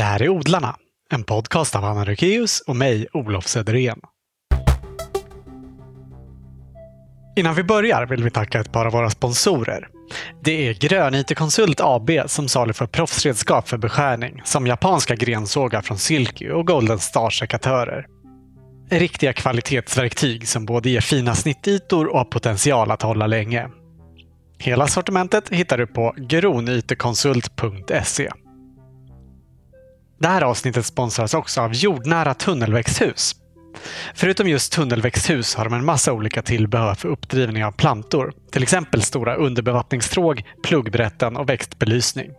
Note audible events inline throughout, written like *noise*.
Det här är Odlarna, en podcast av Anna Rukeus och mig, Olof Söderén. Innan vi börjar vill vi tacka ett par av våra sponsorer. Det är Grön IT Konsult AB som saluför proffsredskap för beskärning som japanska grensågar från Silky och Golden Star-sekatörer. Riktiga kvalitetsverktyg som både ger fina snittytor och har potential att hålla länge. Hela sortimentet hittar du på gronytekonsult.se. Det här avsnittet sponsras också av Jordnära tunnelväxthus. Förutom just tunnelväxthus har de en massa olika tillbehör för uppdrivning av plantor. Till exempel stora underbevattningstråg, pluggbrätten och växtbelysning.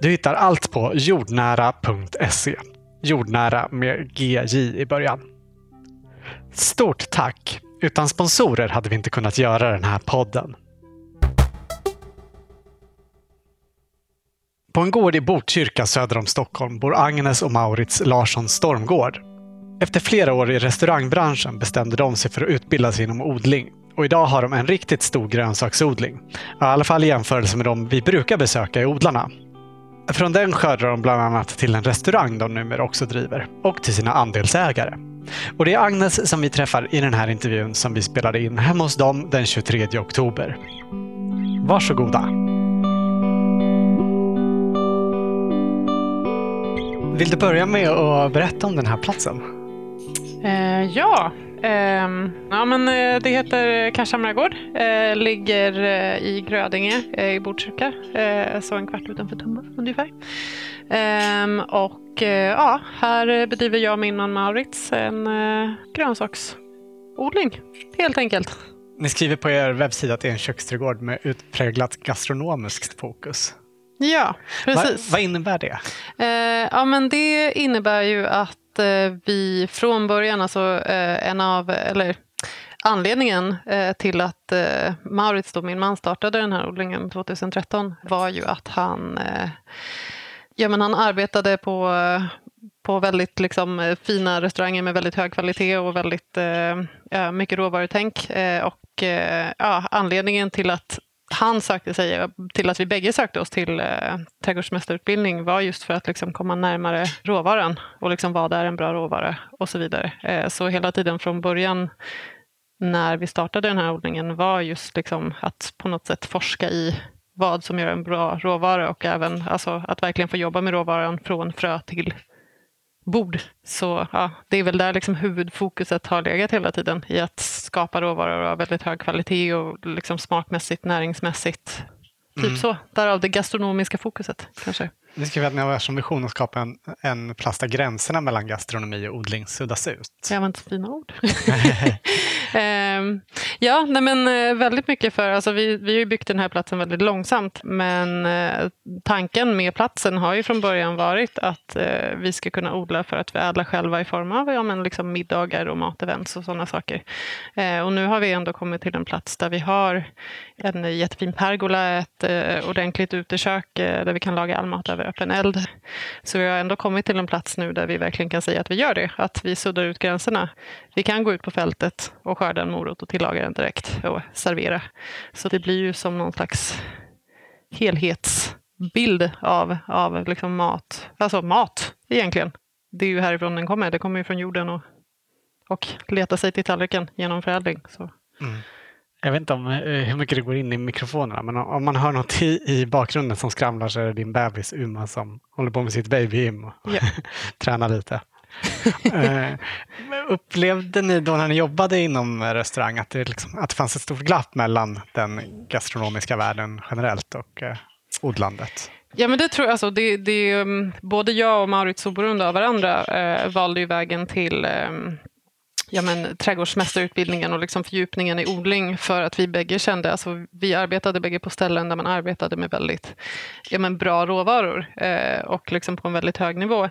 Du hittar allt på jordnära.se. Jordnära med GJ i början. Stort tack! Utan sponsorer hade vi inte kunnat göra den här podden. På en gård i Botkyrka söder om Stockholm bor Agnes och Maurits Larsson Stormgård. Efter flera år i restaurangbranschen bestämde de sig för att utbilda sig inom odling. Och idag har de en riktigt stor grönsaksodling. I alla fall i jämförelse med de vi brukar besöka i odlarna. Från den skördar de bland annat till en restaurang de numera också driver och till sina andelsägare. Och det är Agnes som vi träffar i den här intervjun som vi spelade in hemma hos dem den 23 oktober. Varsågoda! Vill du börja med att berätta om den här platsen? Eh, ja, ehm, ja men, eh, det heter Karshamra gård. Eh, ligger eh, i Grödinge eh, i Botkyrka, eh, så en kvart utanför Tumba ungefär. Ehm, och eh, ja, här bedriver jag min man Maurits en eh, grönsaksodling, helt enkelt. Ni skriver på er webbsida att det är en köksträdgård med utpräglat gastronomiskt fokus. Ja, Va, precis. vad innebär det? Eh, ja, men det innebär ju att eh, vi från början, alltså eh, en av, eller anledningen eh, till att eh, Maurits, då, min man, startade den här odlingen 2013 var ju att han, eh, ja, men han arbetade på på väldigt liksom, fina restauranger med väldigt hög kvalitet och väldigt eh, mycket råvarutänk. Och ja, anledningen till att han sökte sig till att vi bägge sökte oss till eh, trädgårdsmästarutbildning var just för att liksom komma närmare råvaran och liksom vad är en bra råvara och så vidare. Eh, så hela tiden från början när vi startade den här odlingen var just liksom att på något sätt forska i vad som gör en bra råvara och även alltså, att verkligen få jobba med råvaran från frö till bord. Så ja, det är väl där liksom huvudfokuset har legat hela tiden i att skapa råvaror av väldigt hög kvalitet och liksom smakmässigt, näringsmässigt. Typ Mm. så. Därav det gastronomiska fokuset kanske. Ni skriver att ni har som vision att skapa en, en plats där gränserna mellan gastronomi och odling suddas ut. Jag använt så fina ord. *laughs* *laughs* Ehm, ja, nej men eh, väldigt mycket för, alltså vi, vi har ju byggt den här platsen väldigt långsamt, men eh, tanken med platsen har ju från början varit att eh, vi ska kunna odla för att förädla själva i form av ja, men liksom middagar och matevents och sådana saker. Och nu har vi ändå kommit till en plats där vi har en jättefin pergola, ett ordentligt utekök där vi kan laga all mat över öppen eld. Så vi har ändå kommit till en plats nu där vi verkligen kan säga att vi gör det, att vi suddar ut gränserna. Vi kan gå ut på fältet och skörda en morot och tillaga den direkt och servera. Så det blir ju som någon slags helhetsbild av, av liksom mat. Alltså mat, egentligen. Det är ju härifrån den kommer. Det kommer ju från jorden och, och letar sig till tallriken genom förädling. Så. Mm. Jag vet inte om, eh, hur mycket det går in i mikrofonerna, men om man hör något i, i bakgrunden som skramlar så är det din bebis Uma som håller på med sitt babygym och Ja. *laughs* tränar lite. Eh, upplevde ni då när ni jobbade inom restaurang att det, liksom, att det fanns ett stort glapp mellan den gastronomiska världen generellt och eh, odlandet? Ja, men det tror jag. Alltså, det, det, um, både jag och Maurits, oberoende av varandra, eh, valde ju vägen till eh, ja, men, trädgårdsmästarutbildningen och liksom fördjupningen i odling för att vi bägge kände, alltså, vi arbetade bägge på ställen där man arbetade med väldigt ja, men, bra råvaror eh, och liksom på en väldigt hög nivå.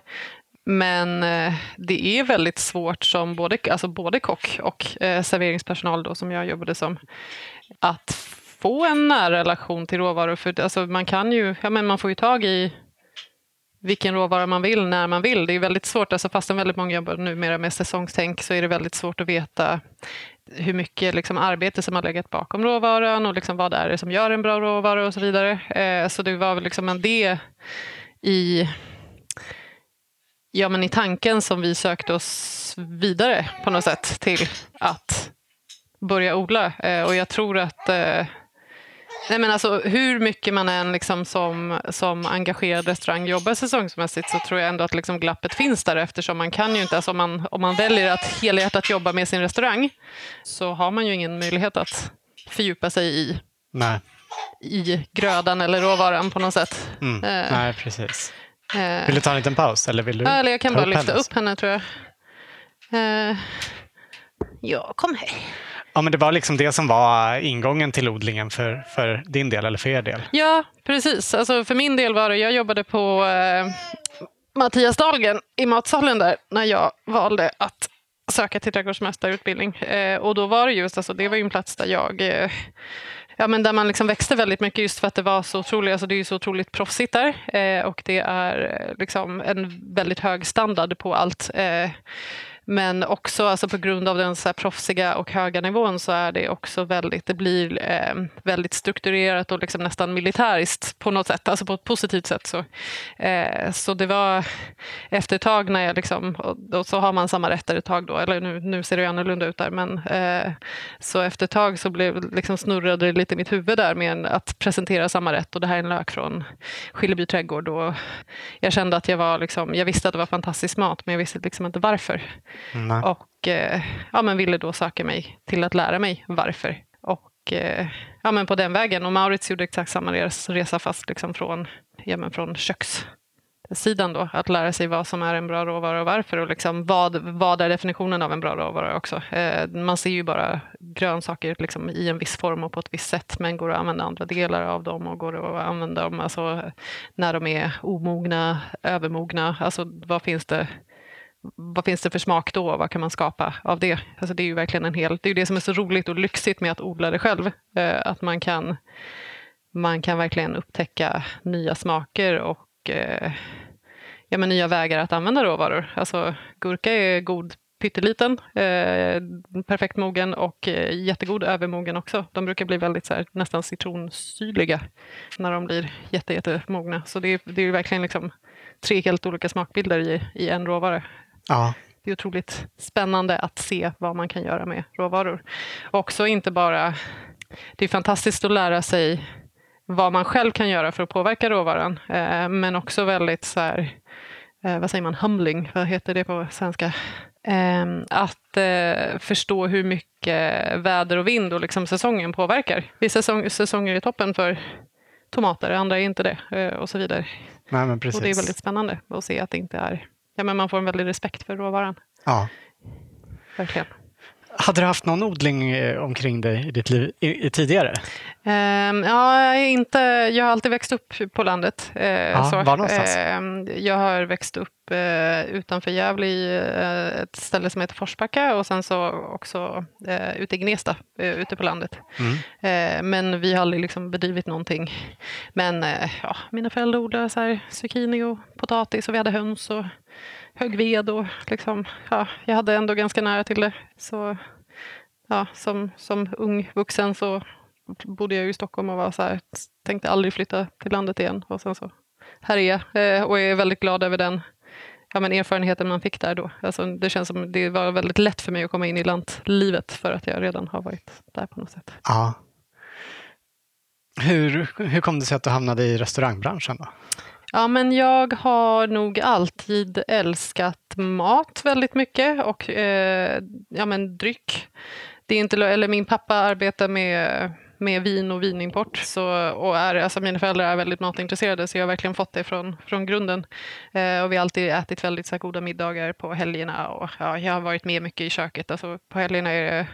Men eh, det är väldigt svårt som både, alltså både kock och eh, serveringspersonal då, som jag jobbade som, att få en nära relation till råvaror. För alltså, man kan ju, ja, men man får ju tag i vilken råvara man vill när man vill. Det är väldigt svårt, alltså fastän väldigt många jobbar numera med säsongstänk så är det väldigt svårt att veta hur mycket liksom, arbete som har legat bakom råvaran och liksom, vad är det som gör en bra råvara och så vidare. Eh, så det var väl liksom en det i ja, men i tanken som vi sökte oss vidare på något sätt till att börja odla. Eh, och jag tror att eh, Nej, men alltså, hur mycket man än liksom som, som engagerad restaurang jobbar säsongsmässigt så tror jag ändå att liksom glappet finns där eftersom man kan ju inte, alltså om, man, om man väljer att helhjärtat jobba med sin restaurang så har man ju ingen möjlighet att fördjupa sig i, Nej. i grödan eller råvaran på något sätt. Mm. Eh, Nej, precis. eh, Vill du ta en liten paus? Eller vill du eller jag kan bara lyfta hennes? upp henne tror jag. Eh, ja, kom här. Ja, men det var liksom det som var ingången till odlingen för, för din del eller för er del. Ja, precis. Alltså för min del var det, jag jobbade på eh, Mattias Dahlgren i matsalen där när jag valde att söka till trädgårdsmästarutbildning. Eh, och då var det just, alltså, det var ju en plats där jag eh, Ja, men där man liksom växte väldigt mycket just för att det var så otroligt, alltså det är så otroligt proffsigt där eh, och det är eh, liksom en väldigt hög standard på allt. Eh, men också alltså på grund av den så här proffsiga och höga nivån så är det också väldigt, det blir eh, väldigt strukturerat och liksom nästan militäriskt på något sätt, alltså på ett positivt sätt. Så, eh, så det var efter ett tag när jag liksom, och, och så har man samma rätter ett tag då, eller nu, nu ser det ju annorlunda ut där, men eh, så efter ett tag så blev, liksom snurrade det lite i mitt huvud där med att presentera samma rätt och det här är en lök från Skilleby trädgård och jag kände att jag var liksom, jag visste att det var fantastisk mat men jag visste liksom inte varför. Nej. Och eh, ja, men ville då söka mig till att lära mig varför. Och eh, ja, men på den vägen. Och Maurits gjorde exakt samma resa fast liksom från, ja, men från kökssidan då. Att lära sig vad som är en bra råvara och varför. Och liksom vad, vad är definitionen av en bra råvara också. Eh, man ser ju bara grönsaker liksom i en viss form och på ett visst sätt. Men går det att använda andra delar av dem och går det att använda dem alltså, när de är omogna, övermogna. Alltså vad finns det vad finns det för smak då? Vad kan man skapa av det? Alltså det är ju verkligen en hel... Det är ju det som är så roligt och lyxigt med att odla det själv. Eh, att man kan, man kan verkligen upptäcka nya smaker och eh, ja, men nya vägar att använda råvaror. Alltså gurka är god pytteliten, eh, perfekt mogen och eh, jättegod övermogen också. De brukar bli väldigt så här, nästan citronsyrliga när de blir jätte, jättemogna. Så det är, det är ju verkligen liksom tre helt olika smakbilder i, i en råvara. Ja. Det är otroligt spännande att se vad man kan göra med råvaror. Också inte bara... Det är fantastiskt att lära sig vad man själv kan göra för att påverka råvaran. Eh, men också väldigt så här, eh, vad säger man, humbling, vad heter det på svenska? Eh, att eh, förstå hur mycket väder och vind och liksom säsongen påverkar. Vissa säsong, säsonger är toppen för tomater, andra är inte det och så vidare. Nej, men precis. Och det är väldigt spännande att se att det inte är... Ja, men man får en väldig respekt för råvaran. ja. Verkligen. Hade du haft någon odling eh, omkring dig i ditt liv i, i tidigare? Um, ja, inte, jag har alltid växt upp på landet. eh, Ja, så. var någonstans? Ehm, jag har växt upp eh, utanför Gävle i ett ställe som heter Forsbacka och sen så också uh, ute i Gnesta, uh, ute på landet. Mm. Men vi har aldrig liksom bedrivit någonting. Men ja, mina föräldrar odlade så här, zucchini och potatis och vi hade höns och högg ved. Och liksom, ja, jag hade ändå ganska nära till det. Så ja, som, som ung vuxen så bodde jag i Stockholm och var så här, tänkte aldrig flytta till landet igen. Och sen så här är jag eh, och och är väldigt glad över den ja, men erfarenheten man fick där då. Alltså, det känns som det var väldigt lätt för mig att komma in i lantlivet för att jag redan har varit där på något sätt. Ja. Hur, hur kom det sig att du hamnade i restaurangbranschen? Då? Ja, men jag har nog alltid älskat mat väldigt mycket och eh, ja, men dryck. Det är inte, eller min pappa arbetar med, med vin och vinimport. Så, och är, alltså mina föräldrar är väldigt matintresserade så jag har verkligen fått det från, från grunden. Eh, och vi har alltid ätit väldigt så här, goda middagar på helgerna. Och, ja, jag har varit med mycket i köket. Alltså, på helgerna är det,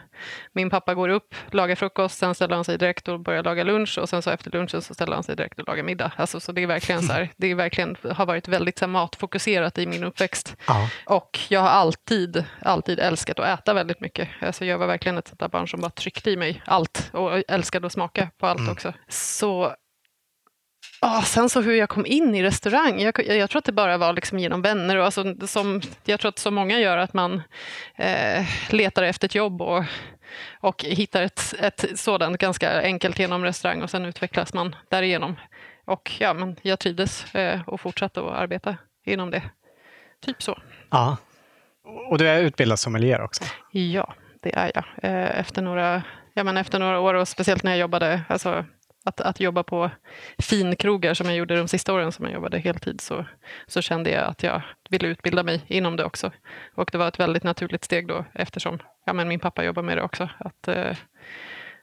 min pappa går upp, lagar frukost, sen ställer han sig direkt och börjar laga lunch. Och sen så efter lunchen så ställer han sig direkt och lagar middag. Alltså, så det är verkligen så här, det är verkligen, har varit väldigt så här, matfokuserat i min uppväxt. Ja. Och jag har alltid, alltid älskat att äta väldigt mycket. Alltså jag var verkligen ett sånt där barn som bara tryckte i mig allt och älskade att smaka på allt också. Så Ja, sen så hur jag kom in i restaurang. Jag, jag, jag tror att det bara var liksom genom vänner. Och alltså, som, jag tror att så många gör att man eh, letar efter ett jobb och, och hittar ett, ett sådant ganska enkelt genom restaurang och sen utvecklas man därigenom. Och ja, men jag trivdes eh, och fortsatte att arbeta inom det. typ så. Ja. Och du är utbildad sommelier också? Ja, det är jag. Eh, efter några, ja, men efter några år och speciellt när jag jobbade, alltså att, att jobba på finkrogar som jag gjorde de sista åren som jag jobbade heltid så, så kände jag att jag ville utbilda mig inom det också. Och det var ett väldigt naturligt steg då eftersom ja, men min pappa jobbar med det också. Att, eh,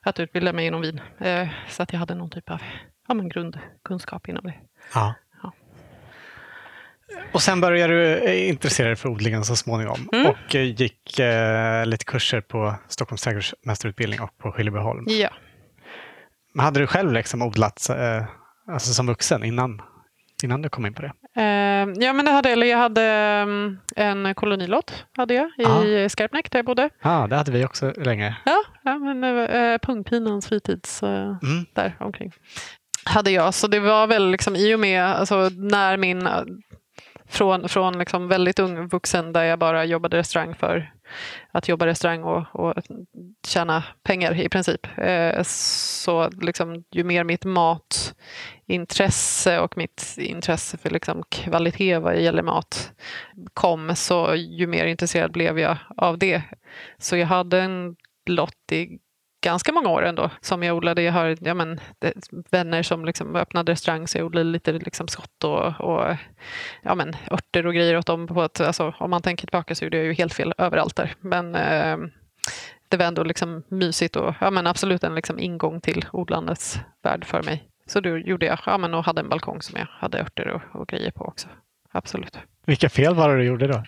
att utbilda mig inom vin. Eh, så att jag hade någon typ av ja, men grundkunskap inom det. Ja. Och sen började du eh, intressera dig för odlingen så småningom mm. och eh, gick eh, lite kurser på Stockholms trädgårdsmästarutbildning och på Skillebyholm. Ja. Men hade du själv liksom odlat eh, alltså som vuxen innan, innan du kom in på det? Eh, ja, men det hade, eller jag hade um, en kolonilott hade jag i ah. Skarpnäck där jag bodde. Ja, ah, det hade vi också länge. Ja, ja men eh, Pungpinans fritids eh, mm. där omkring hade jag. Så det var väl liksom i och med alltså, när min från, från liksom väldigt ung vuxen där jag bara jobbade restaurang för att jobba restaurang och, och tjäna pengar i princip. Eh, så liksom, ju mer mitt matintresse och mitt intresse för liksom kvalitet vad gäller mat kom, så ju mer intresserad blev jag av det. Så jag hade en lott i ganska många år ändå som jag odlade. Jag har ja, men, vänner som liksom öppnade restaurang så jag odlade lite liksom, skott och, och ja, men, örter och grejer åt dem. På ett, alltså, om man tänker tillbaka så gjorde jag ju helt fel överallt där. Men eh, det var ändå liksom mysigt och ja, men absolut en liksom ingång till odlandets värld för mig. Så då gjorde jag, ja, men, och hade en balkong som jag hade örter och, och grejer på också. Absolut. Vilka fel var det du gjorde då?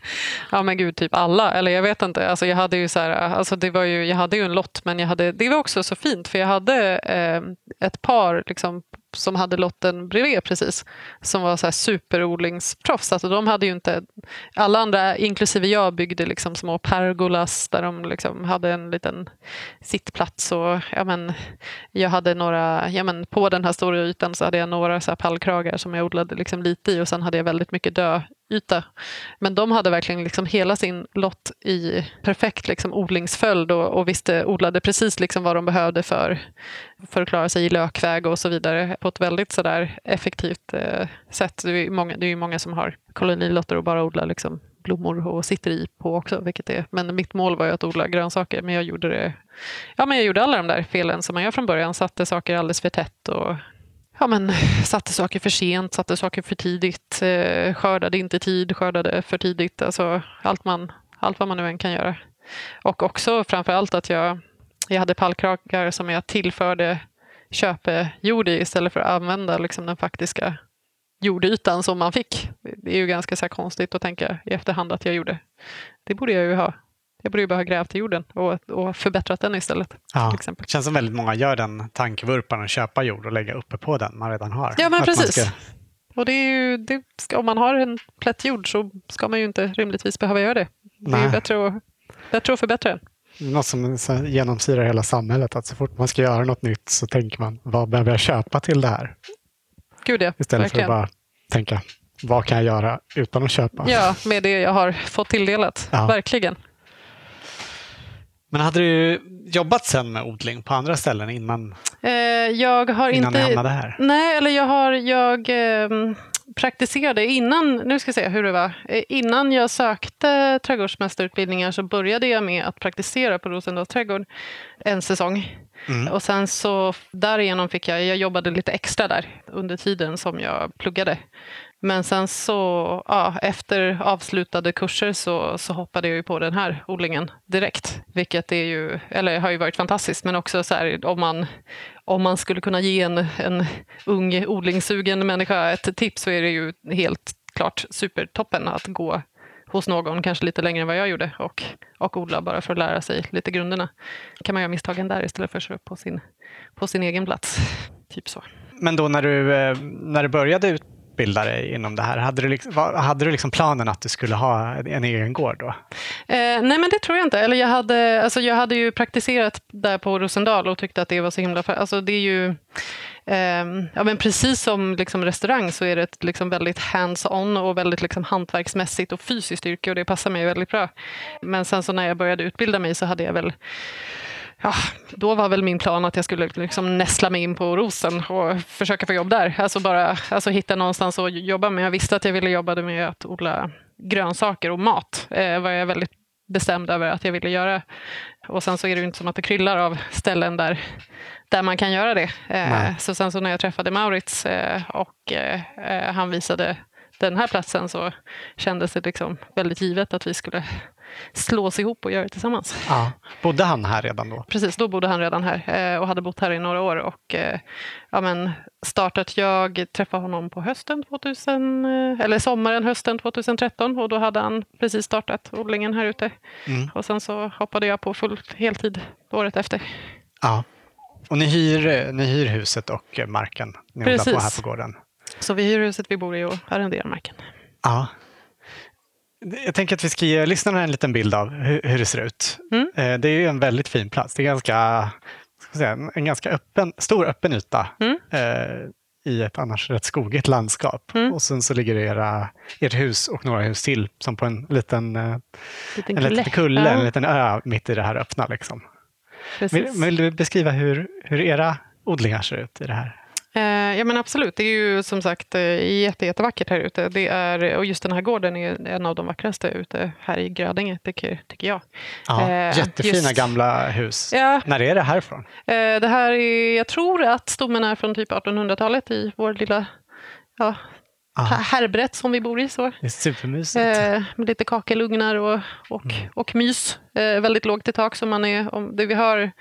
Ja men gud, typ alla. Eller jag vet inte. Alltså, jag hade ju så här, alltså, det var ju, jag hade ju en lott men jag hade, det var också så fint för jag hade eh, ett par liksom, som hade lotten bredvid precis. Som var så här superodlingsproffs. Alltså, de hade ju inte, alla andra, inklusive jag, byggde liksom små pergolas där de liksom hade en liten sittplats. Och, ja, men, jag hade några, ja, men, på den här stora ytan så hade jag några så här pallkragar som jag odlade liksom lite i och sen hade jag väldigt mycket dö yta. Men de hade verkligen liksom hela sin lott i perfekt liksom odlingsföljd och, och visste, odlade precis liksom vad de behövde för, för att klara sig i lökväg och så vidare på ett väldigt sådär effektivt eh, sätt. Det är ju många, det är många som har kolonilotter och bara odlar liksom blommor och sitter i på också. Vilket är, men mitt mål var ju att odla grönsaker men jag gjorde det Ja, men jag gjorde alla de där felen som man gör från början. Satte saker alldeles för tätt och ja, men, satte saker för sent, satte saker för tidigt, eh, skördade inte tid, skördade för tidigt. Alltså allt, man, allt vad man nu än kan göra. Och också framför allt att jag, jag hade pallkragar som jag tillförde köpejord i istället för att använda liksom, den faktiska jordytan som man fick. Det är ju ganska så konstigt att tänka i efterhand att jag gjorde. Det borde jag ju ha jag borde ju bara ha grävt i jorden och, och förbättrat den istället. Ja, Det känns som väldigt många gör den tankevurpan att köpa jord och lägga uppe på den man redan har. Ja, men att precis. Ska... Och det är ju, det, om man har en plätt jord så ska man ju inte rimligtvis behöva göra det. Det är bättre att, bättre att förbättra den. Något som genomsyrar hela samhället, att så fort man ska göra något nytt så tänker man, vad behöver jag köpa till det här? Gud ja, Istället verkligen. för att bara tänka, vad kan jag göra utan att köpa? Ja, med det jag har fått tilldelat. Ja. Verkligen. Men hade du jobbat sen med odling på andra ställen innan, eh, jag har innan inte, du hamnade här? Nej, eller jag har jag, eh, praktiserade innan, nu ska jag se hur det var. Eh, innan jag sökte trädgårdsmästarutbildningar så började jag med att praktisera på Rosendals trädgård en säsong. Mm. Och sen så därigenom fick jag, jag jobbade lite extra där under tiden som jag pluggade. Men sen så, ja, efter avslutade kurser så, så hoppade jag ju på den här odlingen direkt. Vilket är ju, eller har ju varit fantastiskt, men också så här, om man, om man skulle kunna ge en, en ung odlingssugen människa ett tips så är det ju helt klart supertoppen att gå hos någon, kanske lite längre än vad jag gjorde, och, och odla bara för att lära sig lite grunderna. kan man göra misstagen där istället för att köra på sin, på sin egen plats. Typ så. Men då när du, eh, när du började ut utbilda dig inom det här? Hade du, liksom, hade du liksom planen att du skulle ha en egen gård då? Eh, nej, men det tror jag inte. Eller jag, hade, alltså jag hade ju praktiserat där på Rosendal och tyckte att det var så himla... Alltså det är ju... Eh, ja, men precis som liksom restaurang så är det ett liksom väldigt hands-on och väldigt liksom hantverksmässigt och fysiskt yrke och det passar mig väldigt bra. Men sen så när jag började utbilda mig så hade jag väl ja, då var väl min plan att jag skulle liksom näsla mig in på Rosen och försöka få jobb där. Alltså bara alltså hitta någonstans att jobba. Men jag visste att jag ville jobba med att odla grönsaker och mat eh, var jag väldigt bestämd över att jag ville göra. Och sen så är det ju inte som att det kryllar av ställen där, där man kan göra det. Eh, så sen så när jag träffade Maurits eh, och eh, eh, han visade den här platsen så kändes det liksom väldigt givet att vi skulle slå oss ihop och göra det tillsammans. Ja. Bodde han här redan då? Precis, då bodde han redan här eh, och hade bott här i några år. Och, eh, ja, men startat, jag träffade honom på hösten 2000, eh, eller sommaren hösten 2013 och då hade han precis startat odlingen här ute. Mm. Och sen så hoppade jag på full heltid året efter. Ja. Och ni hyr, ni hyr huset och marken ni odlar på här på gården? Så vi hyr huset vi bor i och arrenderar marken. Ja. Jag tänker att vi ska ge lyssnarna en liten bild av hur, hur det ser ut. Mm. Eh, det är en väldigt fin plats. Det är ganska, säga, en ganska öppen, stor öppen yta mm. eh, i ett annars rätt skogigt landskap. Mm. Och sen så ligger det era, ert hus och några hus till som på en liten, eh, liten en kulle, liten, kulle en liten ö mitt i det här öppna. Liksom. Vill, vill, du beskriva hur, hur era odlingar ser ut i det här? Eh, ja men absolut, det är ju som sagt eh, jätte, jättevackert här ute. Det är, och just den här gården är en av de vackraste ute här i Grödinge, tycker, tycker jag. Ja, eh, jättefina just, gamla hus. Ja, När är det härifrån? det här är, jag tror att stommen är från typ 1800-talet i vår lilla ja, härbrett som vi bor i. Så. Det är supermysigt. Eh, med lite kakelugnar och, och, mm. och mys. Eh, väldigt lågt i tak. Så man är, om, det vi har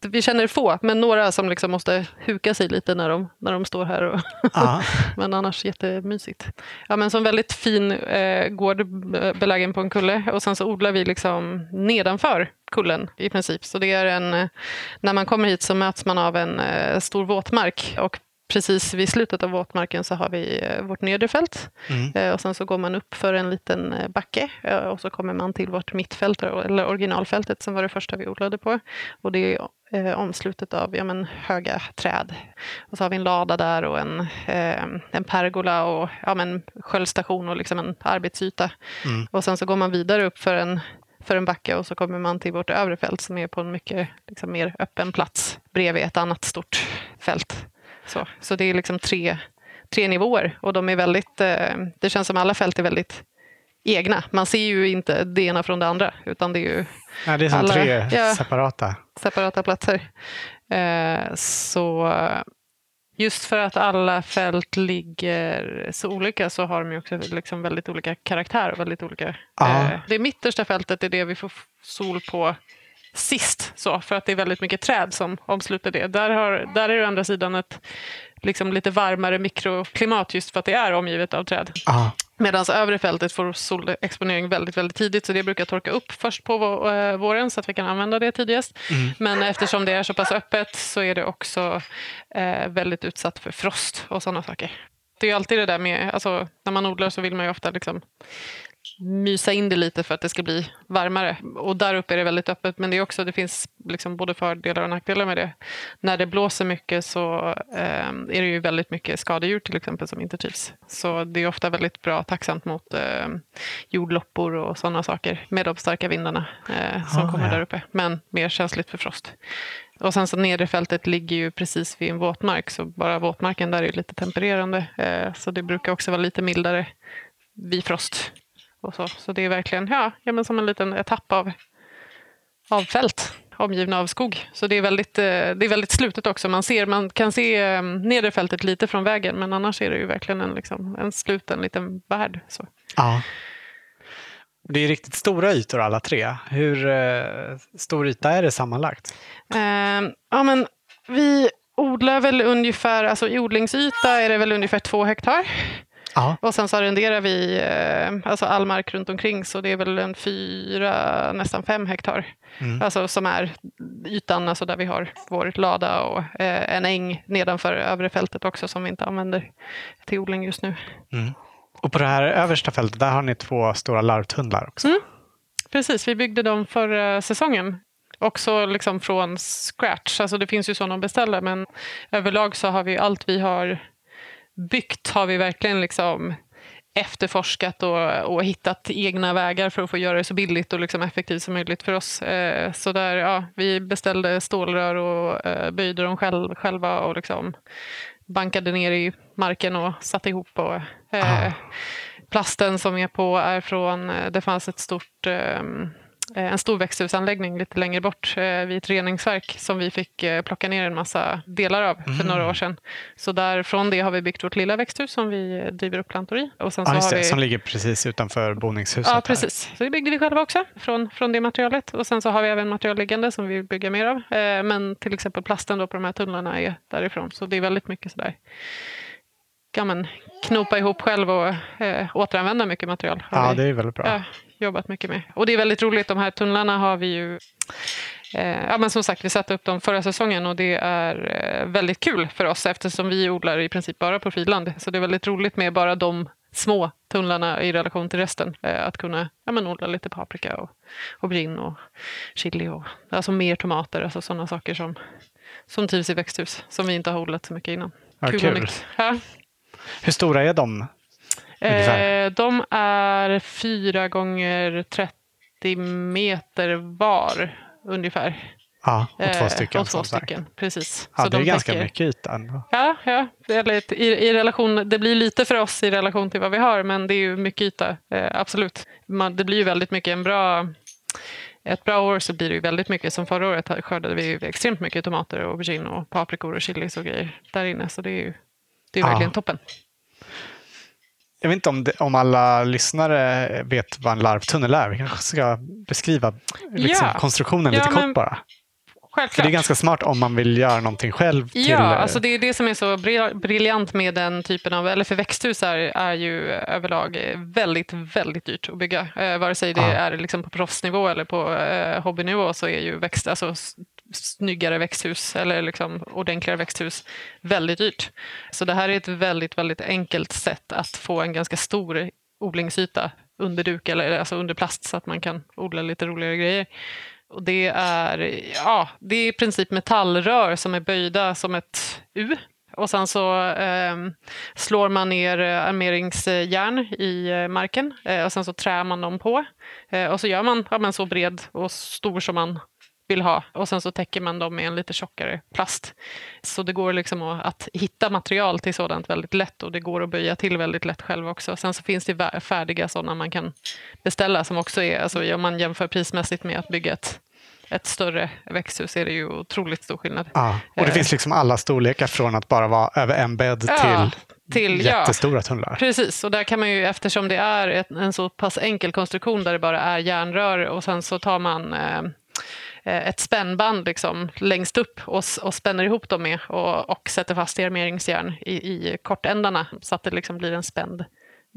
vi känner få, men några som liksom måste huka sig lite när de, när de står här. Och *laughs* men annars jättemysigt. Ja, men som väldigt fin eh, gård belägen på en kulle och sen så odlar vi liksom nedanför kullen i princip. Så det är en, när man kommer hit så möts man av en eh, stor våtmark och precis vid slutet av våtmarken så har vi eh, vårt nedre fält. Mm. Eh, och sen så går man upp för en liten eh, backe och så kommer man till vårt mittfält, eller originalfältet som var det första vi odlade på. Och det är omslutet av ja, men, höga träd. Och så har vi en lada där och en, en pergola och ja, men, sköljstation och liksom en arbetsyta. Mm. Och sen så går man vidare upp för en för en backe och så kommer man till vårt övre fält som är på en mycket liksom, mer öppen plats bredvid ett annat stort fält. Så, så det är liksom tre, tre nivåer och de är väldigt, eh, det känns som alla fält är väldigt egna. Man ser ju inte det ena från det andra utan det är ju ja, det är som alla, tre ja, separata. separata platser. Eh, så just för att alla fält ligger så olika så har de ju också liksom väldigt olika karaktär och väldigt olika. Eh, det mittersta fältet är det vi får sol på sist, så, för att det är väldigt mycket träd som omsluter det. Där, har, där är det å andra sidan ett liksom lite varmare mikroklimat just för att det är omgivet av träd. Medan övre fältet får solexponering väldigt, väldigt tidigt så det brukar torka upp först på eh, våren så att vi kan använda det tidigast. Mm. Men eftersom det är så pass öppet så är det också eh, väldigt utsatt för frost och sådana saker. Det är alltid det där med, alltså, när man odlar så vill man ju ofta liksom mysa in det lite för att det ska bli varmare. Och där uppe är det väldigt öppet men det, är också, det finns liksom både fördelar och nackdelar med det. När det blåser mycket så eh, är det ju väldigt mycket skadedjur till exempel som inte trivs. Så det är ofta väldigt bra tacksamt mot eh, jordloppor och sådana saker med de starka vindarna eh, som oh, kommer ja. där uppe. Men mer känsligt för frost. Och sen så nedre fältet ligger ju precis vid en våtmark så bara våtmarken där är lite tempererande. Eh, så det brukar också vara lite mildare vid frost. Och så. så det är verkligen ja, ja, men som en liten etapp av, av fält omgivna av skog. Så det är väldigt, eh, det är väldigt slutet också. Man, ser, man kan se eh, nedre fältet lite från vägen men annars är det ju verkligen en, liksom, en sluten liten värld. Så. Ja. Det är riktigt stora ytor alla tre. Hur eh, stor yta är det sammanlagt? Eh, ja, men vi odlar väl ungefär, alltså i odlingsyta är det väl ungefär två hektar. Aha. Och sen så arrenderar vi eh, alltså all mark runt omkring så det är väl en fyra, nästan fem hektar. Mm. Alltså som är ytan alltså där vi har vår lada och eh, en äng nedanför övre fältet också som vi inte använder till odling just nu. Mm. Och på det här översta fältet där har ni två stora larvtunnlar också? Mm. Precis, vi byggde dem förra säsongen också liksom från scratch. Alltså det finns ju sådana att beställa men överlag så har vi allt vi har byggt har vi verkligen liksom efterforskat och, och hittat egna vägar för att få göra det så billigt och liksom effektivt som möjligt för oss. Eh, så där, ja, vi beställde stålrör och eh, böjde dem själv, själva och liksom bankade ner i marken och satte ihop. Och, eh, plasten som är på är från, det fanns ett stort um, Eh, en stor växthusanläggning lite längre bort eh, vid ett reningsverk som vi fick eh, plocka ner en massa delar av för mm. några år sedan. Så därifrån det har vi byggt vårt lilla växthus som vi driver upp plantor i. Och sen så ja, har vi... Som ligger precis utanför boningshuset. Ja, precis. Här. Så det byggde vi själva också från, från det materialet. Och sen så har vi även material liggande som vi vill bygga mer av. Men till exempel plasten då på de här tunnlarna är därifrån. Så det är väldigt mycket sådär kan man knopa ihop själv och äh, återanvända mycket material. Ja, det är väldigt bra. Äh, jobbat mycket med. Och det är väldigt roligt, de här tunnlarna har vi ju eh, ja, men som sagt, vi satte upp dem förra säsongen och det är eh, väldigt kul för oss eftersom vi odlar i princip bara på friland. Så det är väldigt roligt med bara de små tunnlarna i relation till resten. Eh, att kunna ja, men odla lite paprika och aubergine och chili och alltså mer tomater, alltså sådana saker som, som trivs i växthus som vi inte har odlat så mycket innan. Ja, kul. Ja. Hur stora är de Eh, de är fyra gånger 30 meter var ungefär. Ja, och två eh, stycken. Och två stycken, precis. Ja, Så det är de ganska täcker... mycket yta ändå. Ja, ja. Eller, i, i relation, det blir lite för oss i relation till vad vi har, men det är ju mycket yta. Eh, absolut. Man, det blir ju väldigt mycket en bra ett bra år så blir det ju väldigt mycket. Som förra året skördade vi extremt mycket tomater, och aubergine och paprikor och chilis och grejer där inne. Så det är ju det är verkligen ja. toppen. Jag vet inte om, det, om alla lyssnare vet vad en larvtunnel är. Vi kanske ska beskriva liksom, ja. konstruktionen lite ja, kort bara. Självklart. För det är ganska smart om man vill göra någonting själv. Till... Ja, alltså det är det som är så briljant med den typen av, eller för växthus är, är ju överlag väldigt, väldigt dyrt att bygga. Eh, vare sig det ja. är liksom på proffsnivå eller på eh, hobbynivå så är ju växt, alltså, snyggare växthus eller liksom ordentligare växthus väldigt dyrt. Så det här är ett väldigt, väldigt enkelt sätt att få en ganska stor odlingsyta under duk eller alltså under plast så att man kan odla lite roligare grejer. Och det är, ja, det är i princip metallrör som är böjda som ett U. Och sen så eh, slår man ner eh, armeringsjärn i eh, marken eh, och sen så trär man dem på. Eh, och så gör man ja, så bred och stor som man vill ha och sen så täcker man dem med en lite tjockare plast. Så det går liksom att hitta material till sådant väldigt lätt och det går att böja till väldigt lätt själv också. Sen så finns det färdiga sådana man kan beställa som också är, alltså om man jämför prismässigt med att bygga ett ett större växthus är det ju otroligt stor skillnad. Ja, och det eh. finns liksom alla storlekar från att bara vara över en bädd ja, till, till jättestora ja, tunnlar. Precis, och där kan man ju eftersom det är ett, en så pass enkel konstruktion där det bara är järnrör och sen så tar man Eh, ett spännband liksom längst upp och, och spänner ihop dem med och, och sätter fast armeringsjärn i, i kortändarna så att det liksom blir en spänd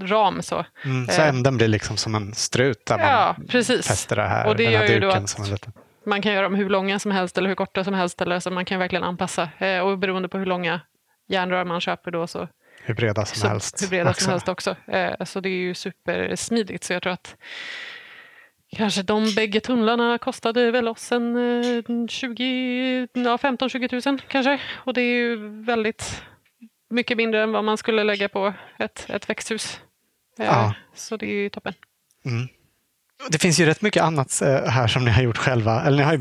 ram. Så, mm, så eh, änden blir liksom som en strut där ja, man precis. fäster det här, och det den här duken. Som en liten... Man kan göra dem hur långa som helst eller hur korta som helst. Eller, så man kan verkligen anpassa. Eh, och beroende på hur långa järnrör man köper då så hur breda som så, helst. Hur breda också. som helst också. Så det är ju supersmidigt. Så jag tror att Kanske de bägge tunnlarna kostade väl oss en 20, ja, 15-20 000 kanske. Och det är ju väldigt mycket mindre än vad man skulle lägga på ett, ett växthus. Eh, ja. Så det är ju toppen. Mm. Det finns ju rätt mycket annat eh, här som ni har gjort själva. Eller ni har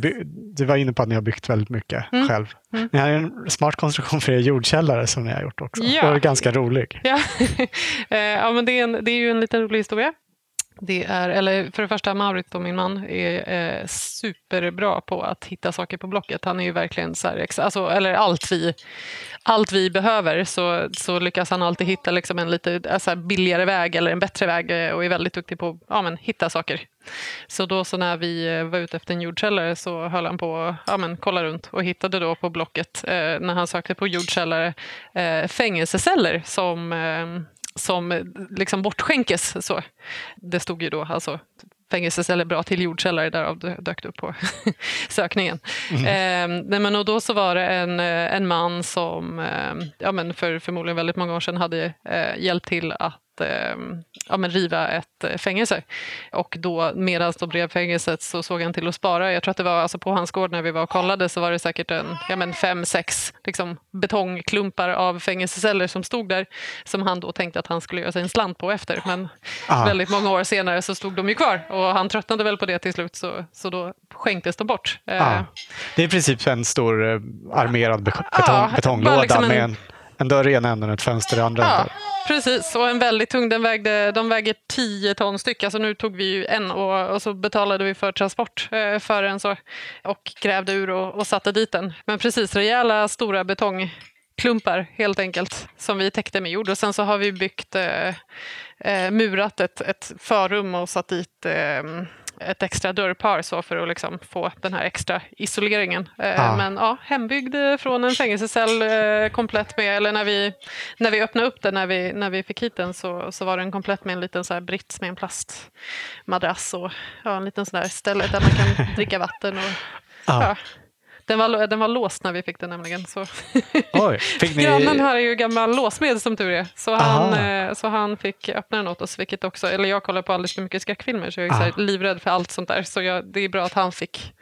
du var inne på att ni har byggt väldigt mycket mm. själv. Mm. Ni har en smart konstruktion för er jordkällare som ni har gjort också. Ja. Och är ganska rolig. Ja, *laughs* eh, ja men det är, en, det är ju en liten rolig historia. Det är, eller för det första, Maurit, då, min man är eh, superbra på att hitta saker på Blocket. Han är ju verkligen så här, alltså, eller allt vi, allt vi behöver så, så lyckas han alltid hitta liksom en lite alltså, billigare väg eller en bättre väg eh, och är väldigt duktig på att ja, hitta saker. Så då så när vi eh, var ute efter en jordkällare så höll han på att ja, kolla runt och hittade då på Blocket eh, när han sökte på jordkällare eh, fängelseceller som eh, som liksom bortskänkes. Så. Det stod ju då alltså fängelseceller bra till jordkällare, därav dök det upp på *laughs* sökningen. Mm. Eh, men och då så var det en, eh, en man som eh, ja, men för förmodligen väldigt många år sedan hade eh, hjälpt till att eh, ja, men riva ett eh, fängelse. Och då medan de drev fängelset så såg han till att spara. Jag tror att det var alltså på hans gård när vi var och kollade så var det säkert en ja, men fem, sex liksom, betongklumpar av fängelseceller som stod där som han då tänkte att han skulle göra sig en slant på efter. Men Aha. väldigt många år senare så stod de ju kvar och han tröttnade väl på det till slut så, så då skänktes de bort. Aha. Det är i princip en stor eh, armerad betong, ja, betonglåda liksom en, med en En dörr i ena änden och ett fönster i andra Ja, änden. precis. Och en väldigt tung. Den vägde, de väger 10 ton styck. Alltså nu tog vi ju en och, och så betalade vi för transport eh, för en så. Och grävde ur och, och satte dit den. Men precis, rejäla stora betongklumpar helt enkelt. Som vi täckte med jord. Och sen så har vi byggt, eh, eh, murat ett, ett förrum och satt dit eh, ett extra dörrpar så för att liksom få den här extra isoleringen. Eh, Ja. Men ja, hembyggd eh, från en fängelsecell eh, komplett med, eller när vi, när vi öppnade upp den, när vi, när vi fick hit den så, så var den komplett med en liten så här brits med en plastmadrass och ja, en liten sån där ställe där man kan *laughs* dricka vatten. Och, Ja. ja. Den var, den var låst när vi fick den nämligen. Så. *laughs* Oj, fick ni... Grannen här är ju gammal låsmed som tur är. Så han, eh, så han fick öppna den åt oss. Vilket också, eller jag kollar på alldeles för mycket skräckfilmer så jag är Ah. livrädd för allt sånt där. Så jag, det är bra att han fick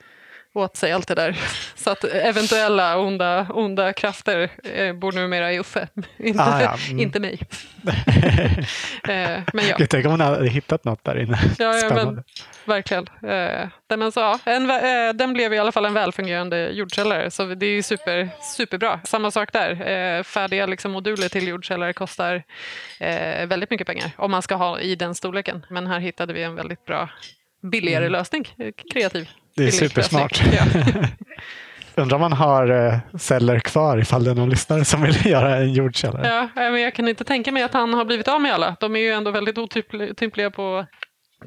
åt sig allt det där. Så att eventuella onda, onda krafter eh, bor numera i Uffe, *laughs* inte, Ah, ja. Mm. inte mig. *laughs* eh, men ja. Jag tänker om hon hade hittat något där inne. Ja, ja men, verkligen. Eh, men så, ja, en, eh, den blev i alla fall en välfungerande jordkällare, så det är ju super, superbra. Samma sak där. Eh, färdiga liksom, moduler till jordkällare kostar väldigt mycket pengar om man ska ha i den storleken. Men här hittade vi en väldigt bra, billigare lösning. Eh, Kreativ. Det är supersmart. Ja. *laughs* Undrar om man har eh, celler kvar ifall det är någon lyssnare som vill *laughs* göra en jordkällare. Ja, men jag kan inte tänka mig att han har blivit av med alla. De är ju ändå väldigt otympliga på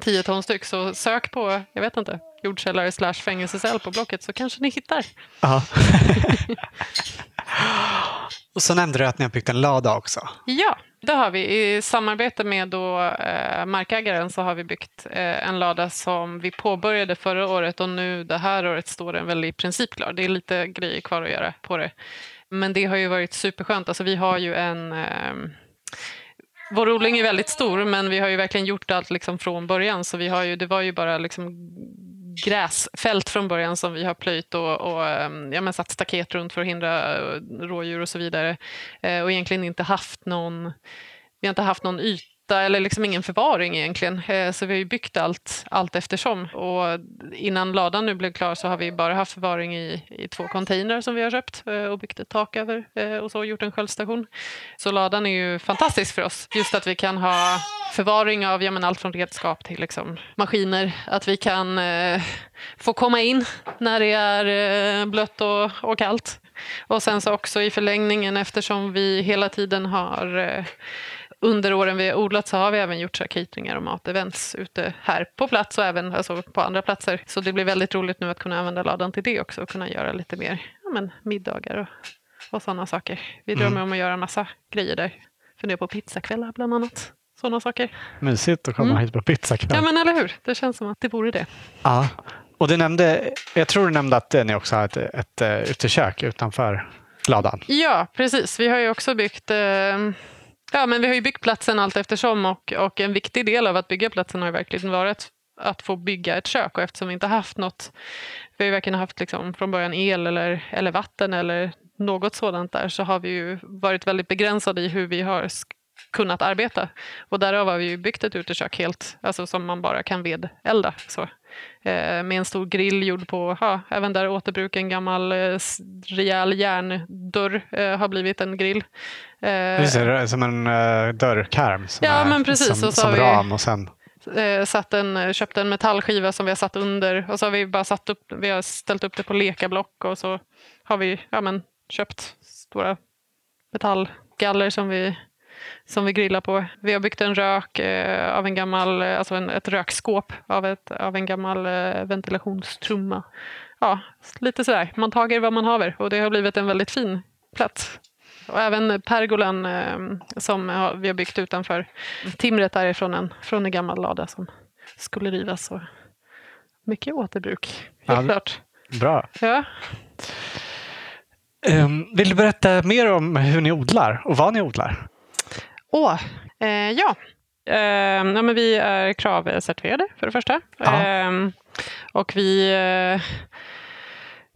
10 ton styck. Så sök på, jag vet inte, jordkällare slash fängelsecell på Blocket så kanske ni hittar. *laughs* Och så nämnde du att ni har byggt en lada också. Ja, det har vi. I samarbete med då, eh, markägaren så har vi byggt eh, en lada som vi påbörjade förra året och nu det här året står den väl i princip klar. Det är lite grejer kvar att göra på det. Men det har ju varit superskönt. Alltså vi har ju en... Eh, vår odling är väldigt stor, men vi har ju verkligen gjort allt liksom från början. Så vi har ju, det var ju bara liksom gräsfält från början som vi har plöjt och, och ehm, ja, men satt staket runt för att hindra eh, rådjur och så vidare. Eh, och egentligen inte haft någon, vi har inte haft någon yta eller liksom ingen förvaring egentligen. Eh, så vi har ju byggt allt, allt eftersom. Och innan ladan nu blev klar så har vi bara haft förvaring i, i två containrar som vi har köpt eh, och byggt ett tak över eh, och så gjort en sköldstation. Så ladan är ju fantastisk för oss. Just att vi kan ha förvaring av ja, men allt från redskap till liksom maskiner. Att vi kan eh, få komma in när det är eh, blött och, och kallt. Och sen så också i förlängningen eftersom vi hela tiden har eh, under åren vi har odlat så har vi även gjort så här cateringar och matevents ute här på plats och även alltså, på andra platser. Så det blir väldigt roligt nu att kunna använda ladan till det också och kunna göra lite mer ja, men, middagar och, och sådana saker. Vi drömmer om att göra massa grejer där. Funderar på pizzakvällar bland annat. Sådana saker. Mysigt att komma Mm. hit på pizzakväll. Ja men eller hur, det känns som att det vore det. Ja. Och du nämnde, jag tror du nämnde att eh, ni också har ett, ett, eh, utekök utanför ladan. Ja, precis. Vi har ju också byggt eh, Ja, men vi har ju byggt platsen allt eftersom och, och en viktig del av att bygga platsen har ju verkligen varit att få bygga ett kök och eftersom vi inte haft något, vi har ju varken haft liksom från början el eller, eller vatten eller något sådant där så har vi ju varit väldigt begränsade i hur vi har kunnat arbeta. Och därav har vi ju byggt ett utekök helt, alltså som man bara kan vedelda. Så. Eh, med en stor grill gjord på, ja, även där återbruk, en gammal eh, rejäl järndörr eh, har blivit en grill. Eh, ser som en dörrkarm som Ja, är men precis. som, som vi- ram och sen satt en, köpt en metallskiva som vi har satt under och så har vi bara satt upp, vi har ställt upp det på lekablock och så har vi ja, men, köpt stora metallgaller som vi, som vi grillar på. Vi har byggt en rök eh, av en gammal, eh, alltså en, ett rökskåp av, ett, av en gammal eh, ventilationstrumma. Ja, lite sådär, man tager vad man haver och det har blivit en väldigt fin plats. Och även pergolan eh, som har, vi har byggt utanför. Timret är från en, från en gammal lada som skulle rivas. Och mycket återbruk, helt Ja. klart. bra. Ja. Um, vill du berätta mer om hur ni odlar och vad ni odlar? Åh, eh, ja. Eh, ja men vi är kravcertifierade för det första. Eh, och vi eh,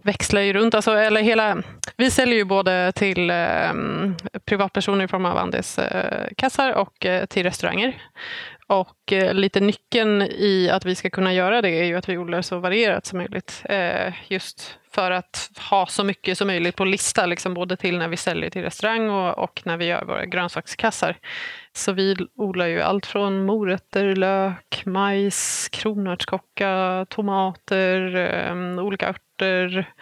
växlar ju runt. Alltså, eller hela, vi säljer ju både till eh, privatpersoner i form av andelskassar och eh, till restauranger. Och eh, lite nyckeln i att vi ska kunna göra det är ju att vi odlar så varierat som möjligt. Eh, just för att ha så mycket som möjligt på lista, liksom både till när vi säljer till restaurang och, och när vi gör våra grönsakskassar. Så vi odlar ju allt från morötter, lök, majs, kronärtskocka, tomater, eh, olika örter,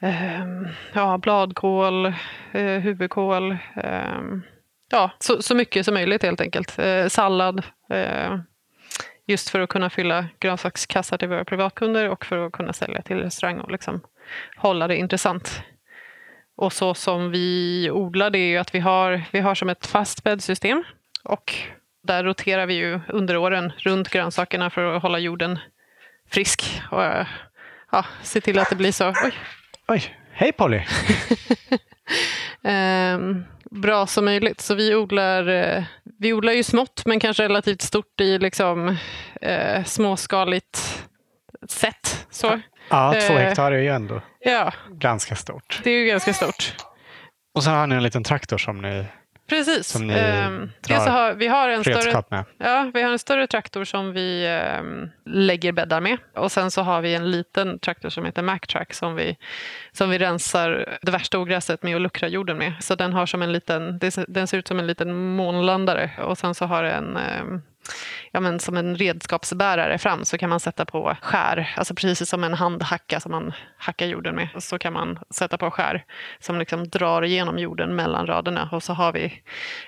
eh, ja, bladkål, eh, huvudkål. Eh, Ja, så, så mycket som möjligt helt enkelt. Eh, sallad. Eh, just för att kunna fylla grönsakskassar till våra privatkunder och för att kunna sälja till restaurang och liksom hålla det intressant. Och så som vi odlar det är ju att vi har, vi har som ett fast bäddsystem och där roterar vi ju under åren runt grönsakerna för att hålla jorden frisk och ja, se till att det blir så. Oj, Oj, hej Polly! um, *laughs* bra som möjligt. Så vi odlar, eh, vi odlar ju smått men kanske relativt stort i liksom, eh, småskaligt sätt. Så. Ja, två Eh, hektar är ju ändå Ja, ganska stort. det är ju ganska stort. Och så har ni en liten traktor som ni Precis. Som ni Ehm, har, vi, har en större, med. ja, vi har en större traktor som vi ehm, lägger bäddar med. Och sen så har vi en liten traktor som heter Mactrack som vi, som vi rensar det värsta ogräset med och luckrar jorden med. Så den, har som en liten, den ser ut som en liten månlandare. Och sen så har den ehm, ja, men som en redskapsbärare fram så kan man sätta på skär, alltså precis som en handhacka som man hackar jorden med. Så kan man sätta på skär som liksom drar igenom jorden mellan raderna och så har vi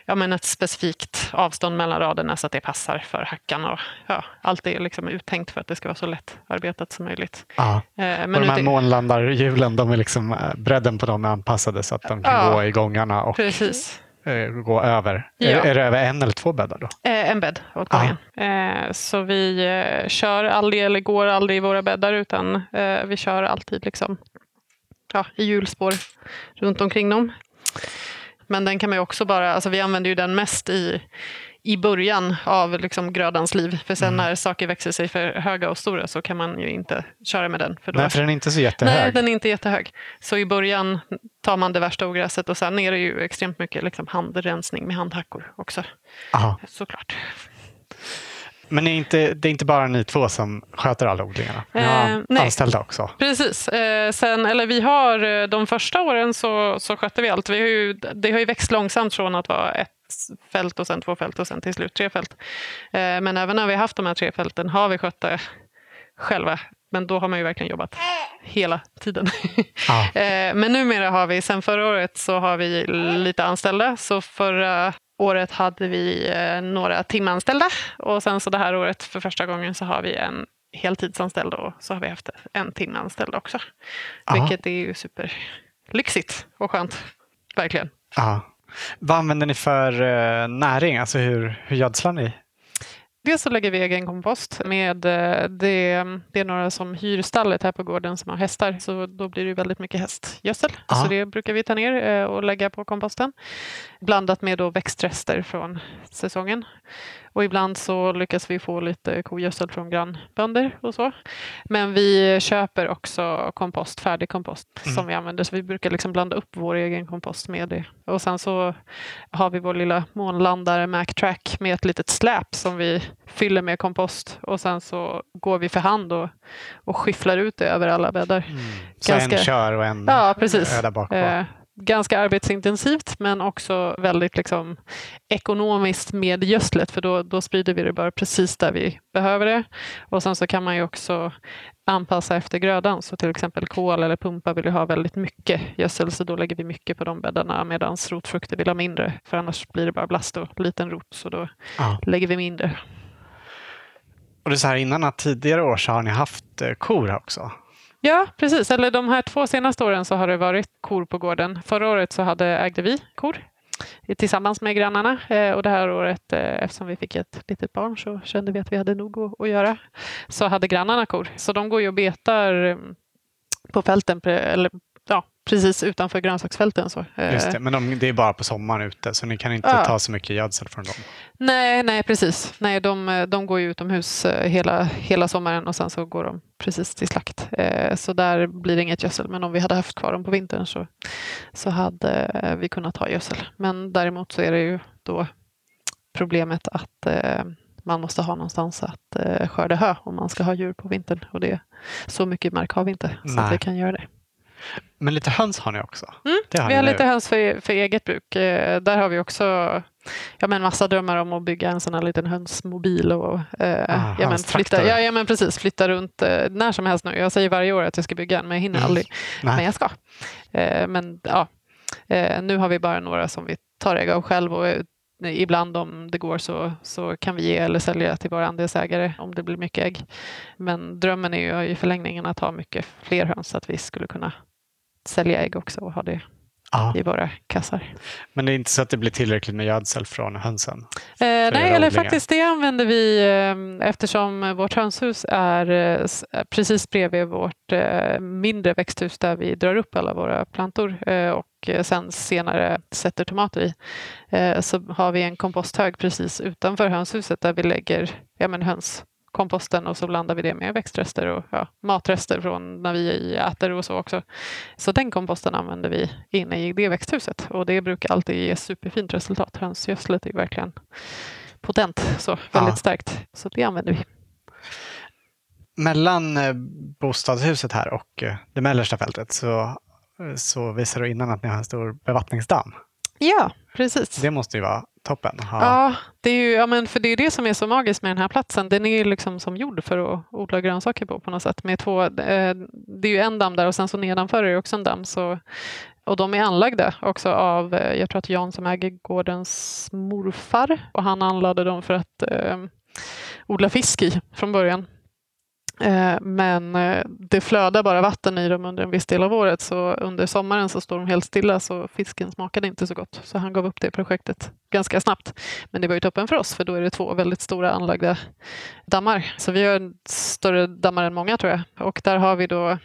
ja, men ett specifikt avstånd mellan raderna så att det passar för hackan. Och, ja, allt är liksom uttänkt för att det ska vara så lätt arbetat som möjligt. Ja. Eh, Men och de här månlandarhjulen, de är liksom, eh, bredden på dem är anpassade så att de kan Ja. gå i gångarna och Precis. Eh, gå över. Ja. Är, är det över en eller två bäddar då? Eh, en bädd åt gången. Eh, så vi kör aldrig, eller går aldrig i våra bäddar, utan vi kör alltid liksom, ja, i hjulspår runt omkring dem. Men den kan man ju också bara, alltså vi använder ju den mest i, i början av liksom grödans liv. För sen Mm. när saker växer sig för höga och stora så kan man ju inte köra med den. För då Nej, för den är inte så jättehög. Nej, den är inte jättehög. Så i början tar man det värsta ogräset och sen är det ju extremt mycket liksom handrensning med handhackor också. Aha. Såklart. Men är inte, det är inte bara ni två som sköter alla odlingarna? Ni har Eh, nej. anställda också? Precis. Eh, sen, eller vi har, eh, de första åren så, så skötte vi allt. Vi har ju, det har ju växt långsamt från att vara ett fält och sen två fält och sen till slut tre fält. Eh, men även när vi har haft de här tre fälten har vi skött det själva. Men då har man ju verkligen jobbat hela tiden. Ja. *laughs* Eh, Men numera har vi, sen förra året så har vi lite anställda. Så förra året hade vi eh, några timanställda och sen så det här året för första gången så har vi en heltidsanställd och så har vi haft en timanställd också. Ja. Vilket är ju superlyxigt och skönt. Verkligen. Ja. Vad använder ni för eh, näring? Alltså hur, hur gödslar ni? Dels så lägger vi egen kompost. Med, eh, det, det är några som hyr stallet här på gården som har hästar. Så då blir det väldigt mycket hästgödsel. Ja. Så det brukar vi ta ner eh, och lägga på komposten. Blandat med då växtrester från säsongen. Och ibland så lyckas vi få lite kogödsel från grannbönder och så. Men vi köper också kompost, färdig kompost Mm. som vi använder. Så vi brukar liksom blanda upp vår egen kompost med det. Och sen så har vi vår lilla månlandare Mactrack med ett litet släp som vi fyller med kompost. Och sen så går vi för hand och, och skyfflar ut det över alla bäddar. Så Ganska- en kör och en Ja, precis. är där bak på. Eh, ganska arbetsintensivt men också väldigt liksom, ekonomiskt med gödslet för då, då sprider vi det bara precis där vi behöver det. Och sen så kan man ju också anpassa efter grödan. Så till exempel kål eller pumpa vill ju ha väldigt mycket gödsel så då lägger vi mycket på de bäddarna medan rotfrukter vill ha mindre för annars blir det bara blast och liten rot så då Ja. lägger vi mindre. Och så här, innan att tidigare år så har ni haft eh, kor också. Ja, precis. Eller de här två senaste åren så har det varit kor på gården. Förra året så hade, ägde vi kor tillsammans med grannarna Eh, och det här året eh, eftersom vi fick ett litet barn så kände vi att vi hade nog att, att göra. Så hade grannarna kor. Så de går ju och betar mm, på fälten pre- eller, precis utanför grönsaksfälten. Så. Eh, Just det. Men de, det är bara på sommaren ute så ni kan inte Ja. ta så mycket gödsel från dem. Nej, nej precis. Nej, de, de går ju utomhus eh, hela, hela sommaren och sen så går de precis till slakt. Eh, Så där blir det inget gödsel. Men om vi hade haft kvar dem på vintern så, så hade vi kunnat ha gödsel. Men däremot så är det ju då problemet att man måste ha någonstans att skörda hö om man ska ha djur på vintern. Och det, så mycket mark har vi inte så Nej. att vi kan göra det. Men lite höns har ni också? Mm, Det har vi har nu. lite höns för, för eget bruk. Eh, där har vi också ja, men massa drömmar om att bygga en sån här liten hönsmobil och eh, Ah, ja, men flytta, ja, ja, men precis, flytta runt eh, när som helst nu. Jag säger varje år att jag ska bygga en men jag hinner Mm. aldrig. Nej. Men jag ska. Eh, men ja, eh, nu har vi bara några som vi tar ägg av själv och eh, ibland om det går så, så kan vi ge eller sälja till våra andelsägare om det blir mycket ägg. Men drömmen är ju i förlängningen att ha mycket fler höns så att vi skulle kunna sälja ägg också och ha det Ja. i våra kassar. Men det är inte så att det blir tillräckligt med gödsel från hönsen? Eh, nej, eller odlingar? faktiskt det använder vi eh, eftersom vårt hönshus är eh, s- precis bredvid vårt eh, mindre växthus där vi drar upp alla våra plantor eh, och eh, sen senare sätter tomater i. Eh, så har vi en komposthög precis utanför hönshuset där vi lägger ja, men hönskomposten och så blandar vi det med växtrester och ja, matrester från när vi äter och så också. Så den komposten använder vi inne i det växthuset och det brukar alltid ge superfint resultat. Hönsgödslet är verkligen potent, så väldigt Ja. starkt. Så det använder vi. Mellan eh, bostadshuset här och eh, det mellersta fältet så, så visar du innan att ni har en stor bevattningsdamm. Ja, precis. Det måste ju vara toppen. Ha. Ja, det är ju, ja, men för det är det som är så magiskt med den här platsen. Den är liksom som gjord för att odla grönsaker på på något sätt. Med två, eh, det är ju en damm där och sen så nedanför är det också en damm. Så, och de är anlagda också av, eh, jag tror att Jan som äger gårdens morfar och han anlade dem för att eh, odla fisk i från början. Eh, men eh, det flödar bara vatten i dem under en viss del av året så under sommaren så står de helt stilla så fisken smakade inte så gott. Så han gav upp det projektet ganska snabbt. Men det var ju toppen för oss för då är det två väldigt stora anlagda dammar. Så vi har större dammar än många tror jag. Och där har vi då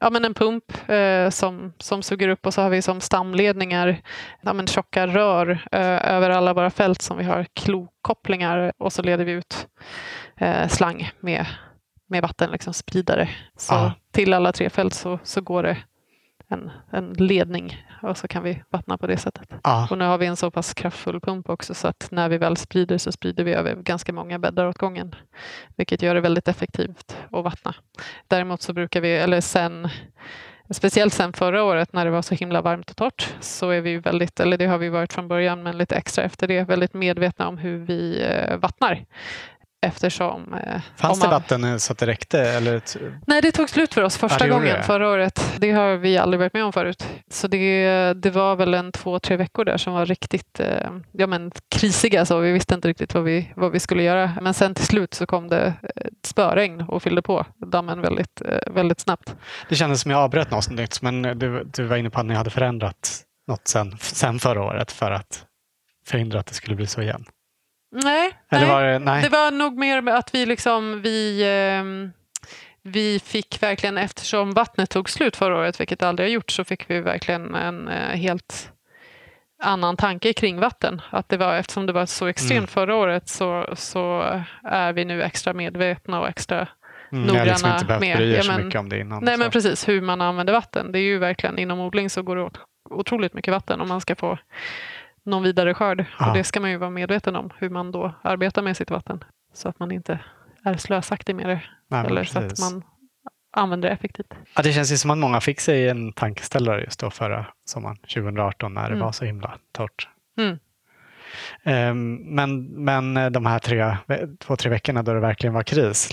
ja, men en pump eh, som, som suger upp och så har vi som stamledningar ja, men tjocka rör eh, över alla våra fält som vi har klokopplingar och så leder vi ut eh, slang med, med vatten, liksom spridare. Så Ah. till alla tre fält så, så går det en, en ledning och så kan vi vattna på det sättet. Ja. Och nu har vi en så pass kraftfull pump också så att när vi väl sprider så sprider vi över ganska många bäddar åt gången. Vilket gör det väldigt effektivt att vattna. Däremot så brukar vi, eller sen Speciellt sen förra året när det var så himla varmt och torrt så är vi väldigt, eller det har vi varit från början men lite extra efter det, väldigt medvetna om hur vi eh, vattnar. Eftersom... Eh, Fanns om det man- vatten eh, så att det räckte? Eller Nej, det tog slut för oss första gjorde gången det. förra året. Det har vi aldrig varit med om förut. Så det, det var väl en två, tre veckor där som var riktigt eh, ja, men krisiga. Så vi visste inte riktigt vad vi, vad vi skulle göra. Men sen till slut så kom det ett spöregn och fyllde på dammen väldigt, eh, väldigt snabbt. det kändes som jag avbröt något nytt, men eh, du, du var inne på att ni hade förändrat något sen, sen förra året för att förhindra att det skulle bli så igen. Nej, Eller var det, nej. Det var nog mer att vi liksom, vi, ehm, vi fick verkligen, eftersom vattnet tog slut förra året, vilket aldrig har gjort, så fick vi verkligen en eh, helt annan tanke kring vatten. Att det var, eftersom det var så extremt Mm. förra året så, så är vi nu extra medvetna och extra Mm, ni har liksom noggranna inte behövt med- bry er ja, så men- mycket om det innan. Nej så. men precis, hur man använder vatten. Det är ju verkligen inom odling så går det åt otroligt mycket vatten om man ska få någon vidare skörd. Ja. Och det ska man ju vara medveten om, hur man då arbetar med sitt vatten. Så att man inte är slösaktig med det. Nej, eller så att man använder det effektivt. ja, det känns ju som att många fick sig en tankeställare just då förra sommaren, 2018, när det Mm. var så himla torrt. Mm. Ehm, Men, men eh, de här tre, två, tre veckorna då det verkligen var kris,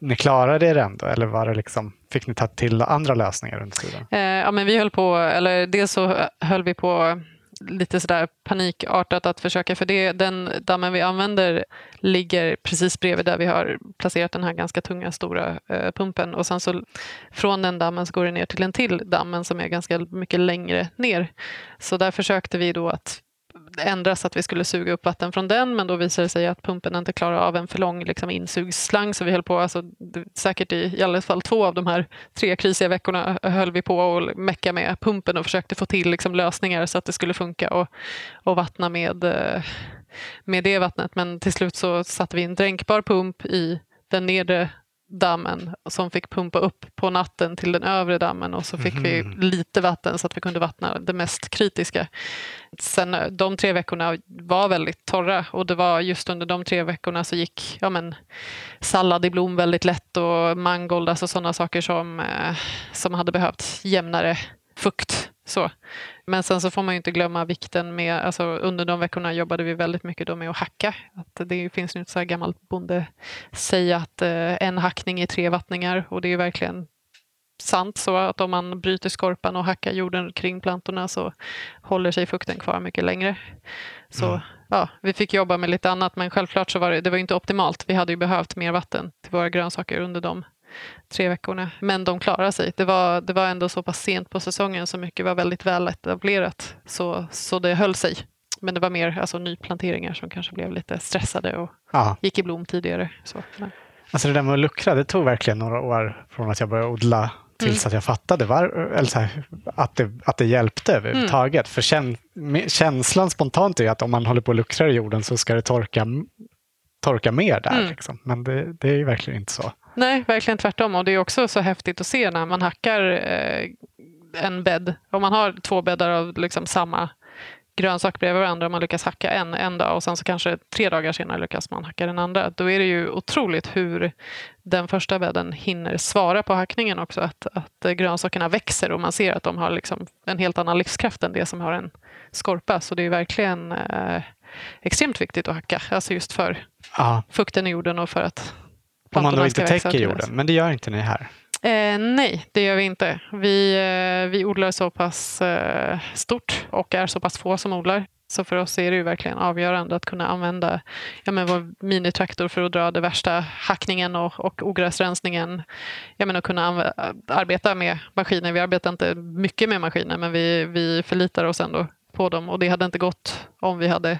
ni klarade er ändå? Eller var det liksom, fick ni ta till andra lösningar under tiden? Eh, ja, men vi höll på, eller dels så höll vi på lite sådär panikartat att försöka, för det, den dammen vi använder ligger precis bredvid där vi har placerat den här ganska tunga stora eh, pumpen och sen så från den dammen så går det ner till en till dammen som är ganska mycket längre ner. Så där försökte vi då att ändras så att vi skulle suga upp vatten från den men då visade det sig att pumpen inte klarar av en för lång liksom, insugsslang så vi höll på, alltså, säkert i, i alla fall två av de här tre krisiga veckorna eh, höll vi på att mecka med pumpen och försökte få till liksom, lösningar så att det skulle funka och, och vattna med, eh, med det vattnet. Men till slut så satte vi en dränkbar pump i den nedre dammen som fick pumpa upp på natten till den övre dammen och så fick vi lite vatten så att vi kunde vattna det mest kritiska. Sen, eh, de tre veckorna var väldigt torra och det var just under de tre veckorna så gick ja, men, sallad i blom väldigt lätt och mangold, alltså sådana saker som, eh, som hade behövt jämnare fukt. Så. Men sen så får man ju inte glömma vikten med, alltså under de veckorna jobbade vi väldigt mycket då med att hacka. Att det finns ju ett så här gammalt bonde säga att eh, en hackning är tre vattningar och det är verkligen sant så att om man bryter skorpan och hackar jorden kring plantorna så håller sig fukten kvar mycket längre. Så mm. ja, vi fick jobba med lite annat men självklart så var det, det var inte optimalt. Vi hade ju behövt mer vatten till våra grönsaker under de tre veckorna. Men de klarade sig. Det var, det var ändå så pass sent på säsongen så mycket var väldigt väl etablerat. Så, så det höll sig. Men det var mer alltså, nyplanteringar som kanske blev lite stressade och Aha. gick i blom tidigare. Så, men. Alltså det där med att luckra, det tog verkligen några år från att jag började odla tills mm. att jag fattade var, eller här, att, det, att det hjälpte överhuvudtaget. Mm. För käns känslan spontant är att om man håller på att luckra i jorden så ska det torka, torka mer där. Mm. Liksom. Men det, det är ju verkligen inte så. Nej, verkligen tvärtom. Och det är också så häftigt att se när man hackar eh, en bädd. Om man har två bäddar av liksom samma grönsak bredvid varandra och man lyckas hacka en en dag och sen så kanske tre dagar senare lyckas man hacka den andra. Då är det ju otroligt hur den första bädden hinner svara på hackningen också. Att, att grönsakerna växer och man ser att de har liksom en helt annan livskraft än det som har en skorpa. Så det är verkligen eh, extremt viktigt att hacka. Alltså just för Aha. fukten i jorden och för att om man då inte täcker jorden, men det gör inte ni här? Eh, nej, det gör vi inte. Vi, eh, vi odlar så pass eh, stort och är så pass få som odlar. Så för oss är det ju verkligen avgörande att kunna använda ja, men vår minitraktor för att dra det värsta hackningen och, och ogräsrensningen. Ja, men att kunna arbeta med maskiner. Vi arbetar inte mycket med maskiner men vi, vi förlitar oss ändå på dem och det hade inte gått om vi hade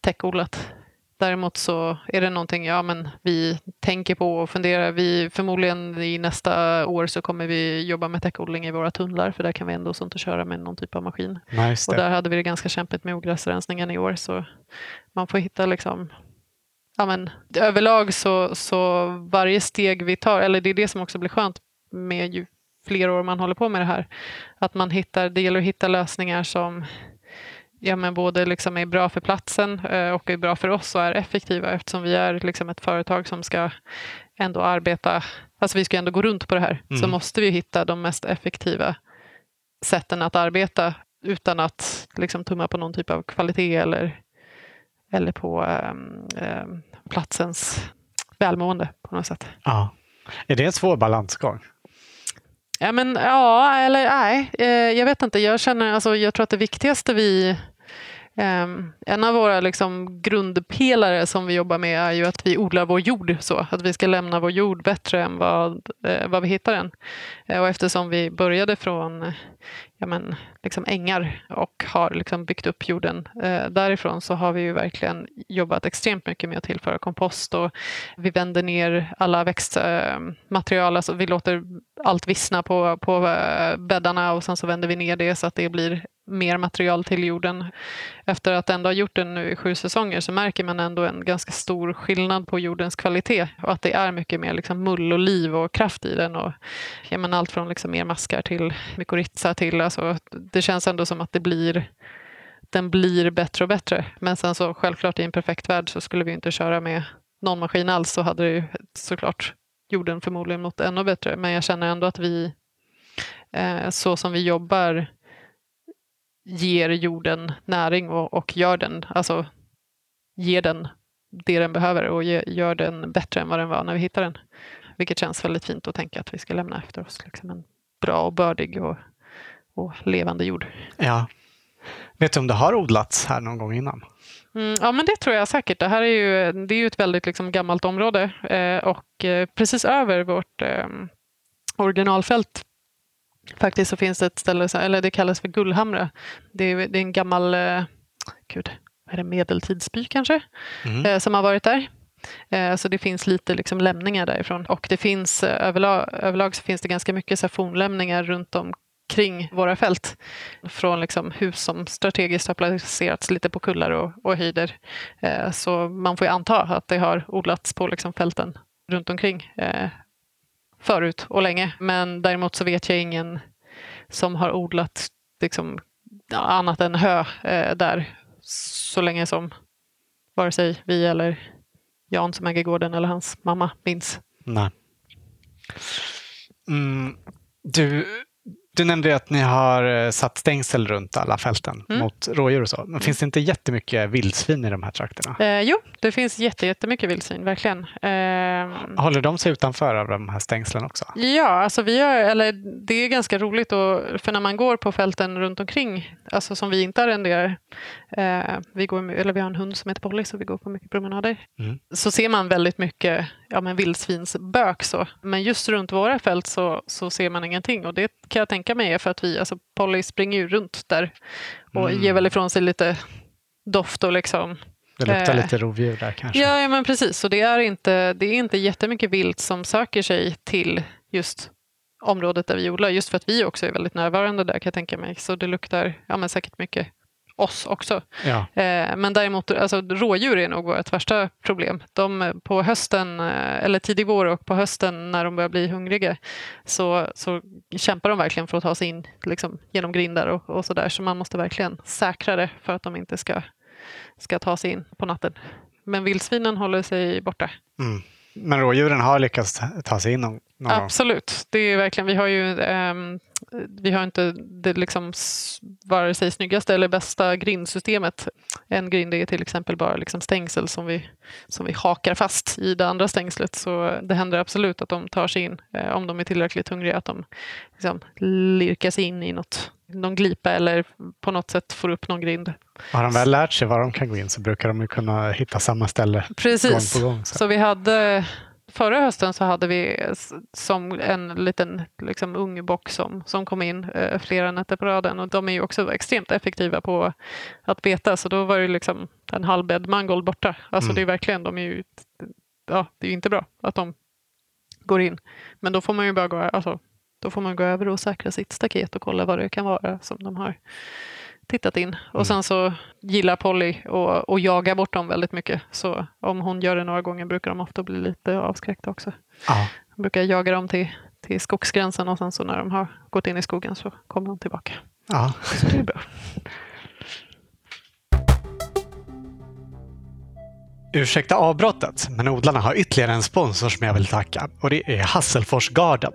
täckodlat Däremot så är det någonting ja, men vi tänker på och funderar. Vi, förmodligen i nästa år så kommer vi jobba med täckodling i våra tunnlar för där kan vi ändå inte köra med någon typ av maskin. Nice och där hade vi det ganska kämpigt med ogräsrensningen i år så man får hitta liksom ja, men, överlag så, så varje steg vi tar, eller det är det som också blir skönt med ju fler år man håller på med det här, att man hittar, det gäller att hitta lösningar som ja, men både liksom är bra för platsen eh, och är bra för oss och är effektiva eftersom vi är liksom ett företag som ska ändå arbeta, alltså vi ska ändå gå runt på det här, mm. så måste vi hitta de mest effektiva sätten att arbeta utan att liksom tumma på någon typ av kvalitet eller, eller på um, um, platsens välmående på något sätt. Ja. Är det en svår balansgång? Ja, men, ja eller nej. Eh, jag vet inte. Jag, känner, alltså, jag tror att det viktigaste vi Ehm, en av våra liksom, grundpelare som vi jobbar med är ju att vi odlar vår jord så. Att vi ska lämna vår jord bättre än vad, eh, vad vi hittar den. Uh, och eftersom vi började från ja, men, liksom ängar och har liksom byggt upp jorden uh, därifrån så har vi ju verkligen jobbat extremt mycket med att tillföra kompost och vi vänder ner alla växtmaterial, alltså vi låter allt vissna på, på bäddarna och sen så vänder vi ner det så att det blir mer material till jorden. Efter att ändå ha gjort den nu i sju säsonger så märker man ändå en ganska stor skillnad på jordens kvalitet och att det är mycket mer liksom mull och liv och kraft i den. Och, ja, men allt från liksom mer maskar till mykorrhiza till, alltså, det känns ändå som att det blir den blir bättre och bättre. Men sen så självklart i en perfekt värld så skulle vi inte köra med någon maskin alls så hade det ju såklart jorden förmodligen mått ännu bättre. Men jag känner ändå att vi eh, så som vi jobbar ger jorden näring och, och gör den, alltså ger den det den behöver och ge, gör den bättre än vad den var när vi hittade den. Vilket känns väldigt fint att tänka att vi ska lämna efter oss liksom en bra och bördig och, och levande jord. Ja. Vet du om det har odlats här någon gång innan? Mm, ja, men det tror jag säkert. Det här är ju, det är ju ett väldigt liksom, gammalt område eh, och eh, precis över vårt eh, originalfält Faktiskt så finns det ett ställe, eller det kallas för Gullhamra. Det är, det är en gammal, eh, gud, är det medeltidsby kanske, mm. eh, som har varit där. Eh, så det finns lite liksom lämningar därifrån. Och det finns eh, överlag, överlag så finns det ganska mycket så fornlämningar runt omkring våra fält. Från liksom hus som strategiskt har placerats lite på kullar och, och höjder. Eh, så man får ju anta att det har odlats på liksom fälten runt omkring. Eh, förut och länge. Men däremot så vet jag ingen som har odlat liksom, annat än hö eh, där så länge som vare sig vi eller Jan som äger gården eller hans mamma minns. Nej. Mm, du, du nämnde att ni har eh, satt stängsel runt alla fälten mm. mot rådjur och så. Men finns det inte jättemycket vildsvin i de här trakterna? Eh, jo, det finns jättemycket vildsvin, verkligen. Eh, Håller de sig utanför av de här stängslen också? Ja, alltså vi har, eller det är ganska roligt. Och, för när man går på fälten runt omkring, alltså som vi inte arrenderar, eh, vi, går, eller vi har en hund som heter Polly så vi går på mycket promenader, mm. så ser man väldigt mycket ja, men vildsvinsbök. Så. Men just runt våra fält så, så ser man ingenting och det kan jag tänka mig är för att vi, alltså Polly springer ju runt där och mm. ger väl ifrån sig lite doft och liksom det luktar eh, lite rovdjur där kanske? Ja, ja men precis. Och det är, inte, det är inte jättemycket vilt som söker sig till just området där vi odlar. Just för att vi också är väldigt närvarande där kan jag tänka mig. Så det luktar ja, men säkert mycket oss också. Ja. Eh, men däremot, alltså, rådjur är nog vårt värsta problem. De, på hösten, eh, eller tidig vår och på hösten när de börjar bli hungriga så, så kämpar de verkligen för att ta sig in liksom, genom grindar och, och så där. Så man måste verkligen säkra det för att de inte ska, ska ta sig in på natten. Men vildsvinen håller sig borta. Mm. Men rådjuren har lyckats ta sig in någon, någon Absolut. Det är verkligen, vi har ju um, vi har inte det liksom vare sig snyggaste eller bästa grindsystemet. En grind är till exempel bara liksom stängsel som vi, som vi hakar fast i det andra stängslet. Så det händer absolut att de tar sig in eh, om de är tillräckligt hungriga. Att de liksom lirkar sig in i något, någon glipa eller på något sätt får upp någon grind. Har de väl lärt sig var de kan gå in så brukar de kunna hitta samma ställe Precis. gång på gång. Så, så vi hade förra hösten så hade vi som en liten liksom, ung bock som, som kom in eh, flera nätter på raden och de är ju också extremt effektiva på att beta så då var det liksom en halvbädd mangold borta. Alltså mm. det är verkligen, de är ju, ja det är ju inte bra att de går in. Men då får man ju bara gå, alltså, då får man gå över och säkra sitt staket och kolla vad det kan vara som de har tittat in. Och mm. sen så gillar Polly att jaga bort dem väldigt mycket. Så om hon gör det några gånger brukar de ofta bli lite avskräckta också. Ja. Hon brukar jaga dem till, till skogsgränsen och sen så när de har gått in i skogen så kommer de tillbaka. Ja. Så det är bra. Ursäkta avbrottet, men odlarna har ytterligare en sponsor som jag vill tacka och det är Hasselfors Garden.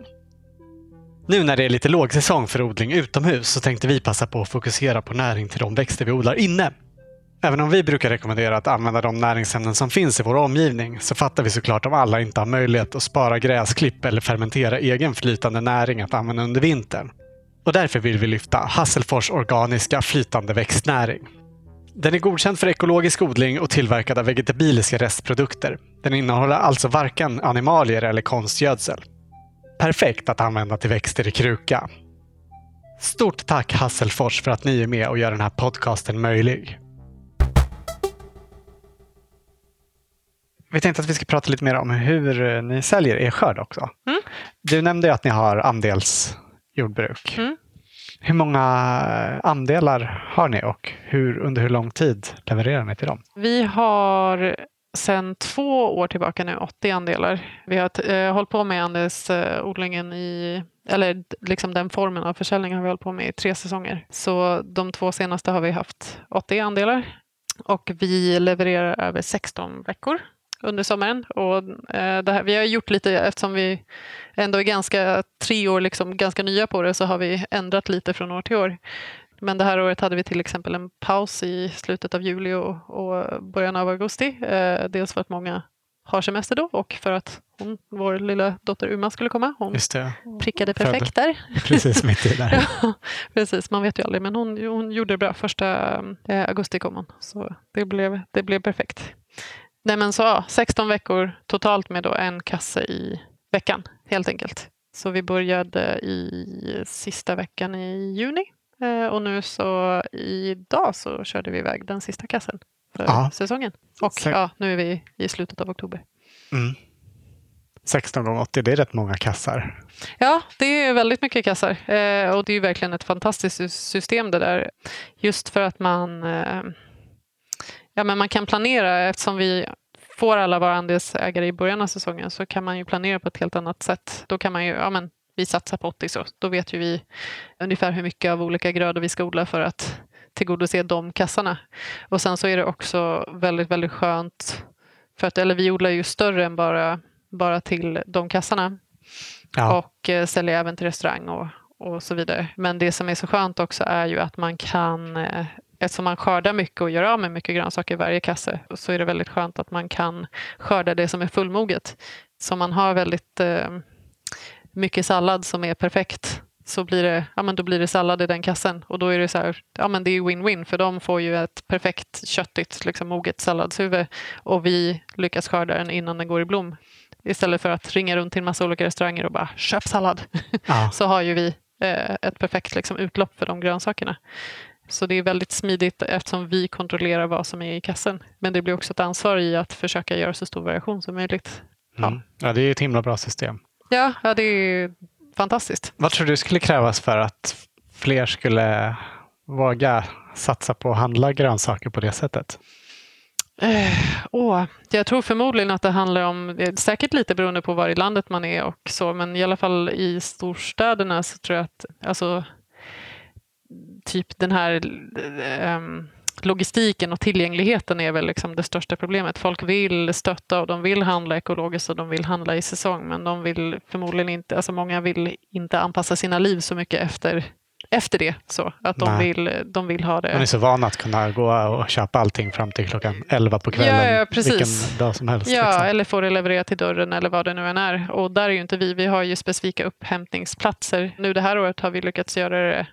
Nu när det är lite lågsäsong för odling utomhus så tänkte vi passa på att fokusera på näring till de växter vi odlar inne. Även om vi brukar rekommendera att använda de näringsämnen som finns i vår omgivning så fattar vi såklart om alla inte har möjlighet att spara gräsklipp eller fermentera egen flytande näring att använda under vintern. Och därför vill vi lyfta Hasselfors organiska flytande växtnäring. Den är godkänd för ekologisk odling och tillverkad av vegetabiliska restprodukter. Den innehåller alltså varken animalier eller konstgödsel perfekt att använda till växter i kruka. Stort tack Hasselfors för att ni är med och gör den här podcasten möjlig. Vi tänkte att vi ska prata lite mer om hur ni säljer er skörd också. Mm. Du nämnde att ni har andelsjordbruk. Mm. Hur många andelar har ni och hur, under hur lång tid levererar ni till dem? Vi har sedan två år tillbaka nu 80 andelar. Vi har eh, hållit på med andelsodlingen eh, i, eller liksom den formen av försäljning har vi hållit på med i tre säsonger. Så de två senaste har vi haft 80 andelar och vi levererar över 16 veckor under sommaren. Och, eh, det här, vi har gjort lite, eftersom vi ändå är ganska tre år liksom, ganska nya på det, så har vi ändrat lite från år till år. Men det här året hade vi till exempel en paus i slutet av juli och, och början av augusti. Eh, dels för att många har semester då och för att hon, vår lilla dotter Uma skulle komma. Hon prickade perfekt där. Precis mitt i där. *laughs* ja, precis, man vet ju aldrig. Men hon, hon gjorde det bra. Första eh, augusti kom hon. Så det blev, det blev perfekt. Nej men så ja, 16 veckor totalt med då en kasse i veckan helt enkelt. Så vi började i sista veckan i juni och nu så idag så körde vi iväg den sista kassen för ja. säsongen. Och Se ja, nu är vi i slutet av oktober. Mm. 16 gånger 80, det är rätt många kassar. Ja, det är väldigt mycket kassar. Eh, och det är verkligen ett fantastiskt system det där. Just för att man, eh, ja, men man kan planera eftersom vi får alla vara andelsägare i början av säsongen så kan man ju planera på ett helt annat sätt. Då kan man ju, ja men vi satsar på 80 så, då vet ju vi ungefär hur mycket av olika grödor vi ska odla för att tillgodose de kassarna. Och sen så är det också väldigt, väldigt skönt för att, eller vi odlar ju större än bara, bara till de kassarna. Ja. Och eh, säljer även till restaurang och, och så vidare. Men det som är så skönt också är ju att man kan eh, Eftersom man skördar mycket och gör av med mycket grönsaker i varje kasse så är det väldigt skönt att man kan skörda det som är fullmoget. Så man har väldigt eh, mycket sallad som är perfekt så blir det, ja, men då blir det sallad i den kassen. Och då är det så här, ja men det är win-win för de får ju ett perfekt köttigt, liksom moget salladshuvud och vi lyckas skörda den innan den går i blom. Istället för att ringa runt till en massa olika restauranger och bara köp sallad. Ja. *laughs* så har ju vi eh, ett perfekt liksom, utlopp för de grönsakerna. Så det är väldigt smidigt eftersom vi kontrollerar vad som är i kassen. Men det blir också ett ansvar i att försöka göra så stor variation som möjligt. Ja, mm. ja det är ett himla bra system. Ja, ja det är fantastiskt. Vad tror du skulle krävas för att fler skulle våga satsa på att handla grönsaker på det sättet? Eh, åh, jag tror förmodligen att det handlar om, säkert lite beroende på var i landet man är och så, men i alla fall i storstäderna så tror jag att alltså, typ den här um, logistiken och tillgängligheten är väl liksom det största problemet. Folk vill stötta och de vill handla ekologiskt och de vill handla i säsong men de vill förmodligen inte, alltså många vill inte anpassa sina liv så mycket efter efter det. Så, att de vill, de vill ha det. Man är så van att kunna gå och köpa allting fram till klockan 11 på kvällen. Ja, ja precis. Vilken dag som helst. Ja, liksom. eller få det levererat till dörren eller vad det nu än är. Och där är ju inte vi. Vi har ju specifika upphämtningsplatser. Nu det här året har vi lyckats göra det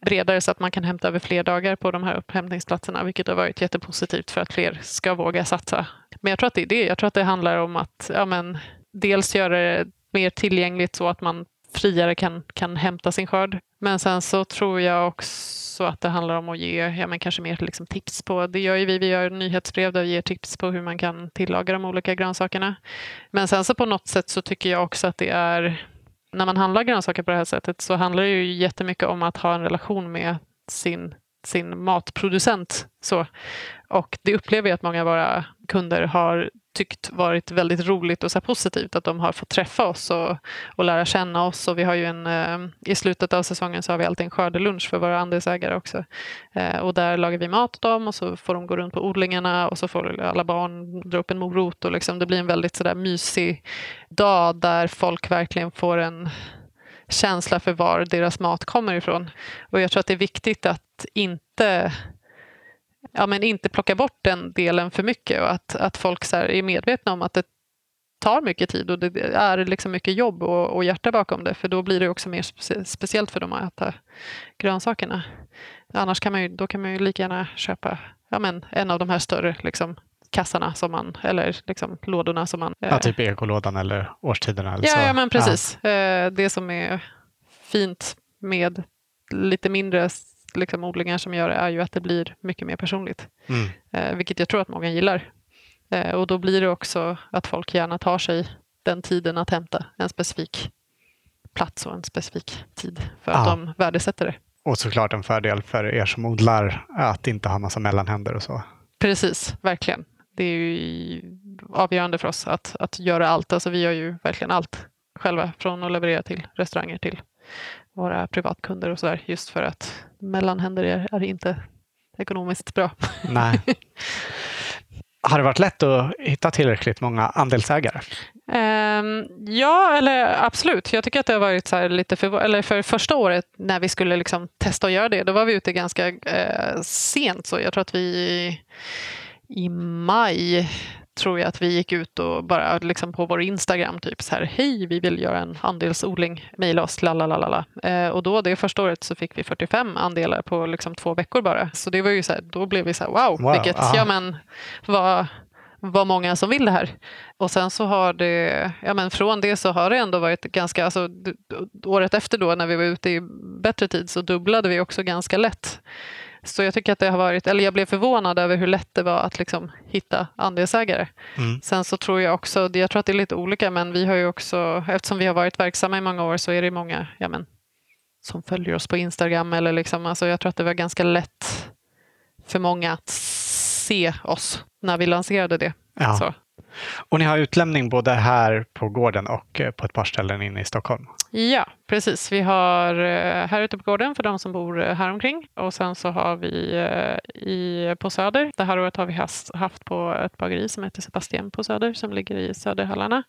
bredare så att man kan hämta över fler dagar på de här upphämtningsplatserna, vilket har varit jättepositivt för att fler ska våga satsa. Men jag tror att det är det. Jag tror att det handlar om att ja, men, dels göra det mer tillgängligt så att man friare kan, kan hämta sin skörd. Men sen så tror jag också att det handlar om att ge ja, men kanske mer liksom tips på, det gör ju vi, vi gör nyhetsbrev där vi ger tips på hur man kan tillaga de olika grönsakerna. Men sen så på något sätt så tycker jag också att det är när man handlar grönsaker på det här sättet så handlar det ju jättemycket om att ha en relation med sin, sin matproducent. Så. Och det upplever jag att många av våra kunder har tyckt varit väldigt roligt och så positivt att de har fått träffa oss och, och lära känna oss. Och vi har ju en, eh, I slutet av säsongen så har vi alltid en skördelunch för våra andelsägare också. Eh, och där lagar vi mat åt dem och så får de gå runt på odlingarna och så får alla barn dra upp en morot. Och liksom, det blir en väldigt sådär mysig dag där folk verkligen får en känsla för var deras mat kommer ifrån. Och jag tror att det är viktigt att inte ja, men inte plocka bort den delen för mycket och att, att folk så är medvetna om att det tar mycket tid och det är liksom mycket jobb och, och hjärta bakom det för då blir det också mer spe speciellt för dem att äta grönsakerna. Annars kan man ju, då kan man ju lika gärna köpa ja, men en av de här större liksom, kassarna som man, eller liksom lådorna som man... Ja, typ ekolådan eller årstiderna. Eller ja, så. ja, men precis. Ja. Eh, det som är fint med lite mindre liksom, odlingar som gör det är ju att det blir mycket mer personligt. Mm. Eh, vilket jag tror att många gillar. Eh, och då blir det också att folk gärna tar sig den tiden att hämta en specifik plats och en specifik tid för att ja. de värdesätter det. Och såklart en fördel för er som odlar att inte ha massa mellanhänder och så. Precis, verkligen. Det är ju avgörande för oss att, att göra allt. Alltså vi gör ju verkligen allt själva, från att leverera till restauranger till våra privatkunder och sådär, just för att mellanhänder är, är inte ekonomiskt bra. Nej. *laughs* Har det varit lätt att hitta tillräckligt många andelsägare? Um, ja, eller absolut. Jag tycker att det har varit så lite för, eller för första året när vi skulle liksom testa att göra det. Då var vi ute ganska uh, sent. Så jag tror att vi i maj tror jag att vi gick ut och bara liksom på vår Instagram typ så här hej vi vill göra en andelsodling, mejla oss lalalala. Eh, och då det första året så fick vi 45 andelar på liksom två veckor bara. Så det var ju så här, då blev vi så här wow, wow vilket, aha. ja men vad vad många som vill det här. Och sen så har det, ja men från det så har det ändå varit ganska, alltså året efter då när vi var ute i bättre tid så dubblade vi också ganska lätt. Så jag tycker att det har varit, eller jag blev förvånad över hur lätt det var att liksom hitta andelsägare. Mm. Sen så tror jag också, jag tror att det är lite olika, men vi har ju också, eftersom vi har varit verksamma i många år så är det många ja men, som följer oss på Instagram. Eller liksom, alltså jag tror att det var ganska lätt för många att se oss när vi lanserade det. Ja. Så. Och ni har utlämning både här på gården och eh, på ett par ställen inne i Stockholm? Ja, precis. Vi har eh, här ute på gården för de som bor eh, här omkring och sen så har vi i, på Söder. Det här året har vi haft på ett bageri som heter Sebastian på Söder som ligger i Söderhallarna.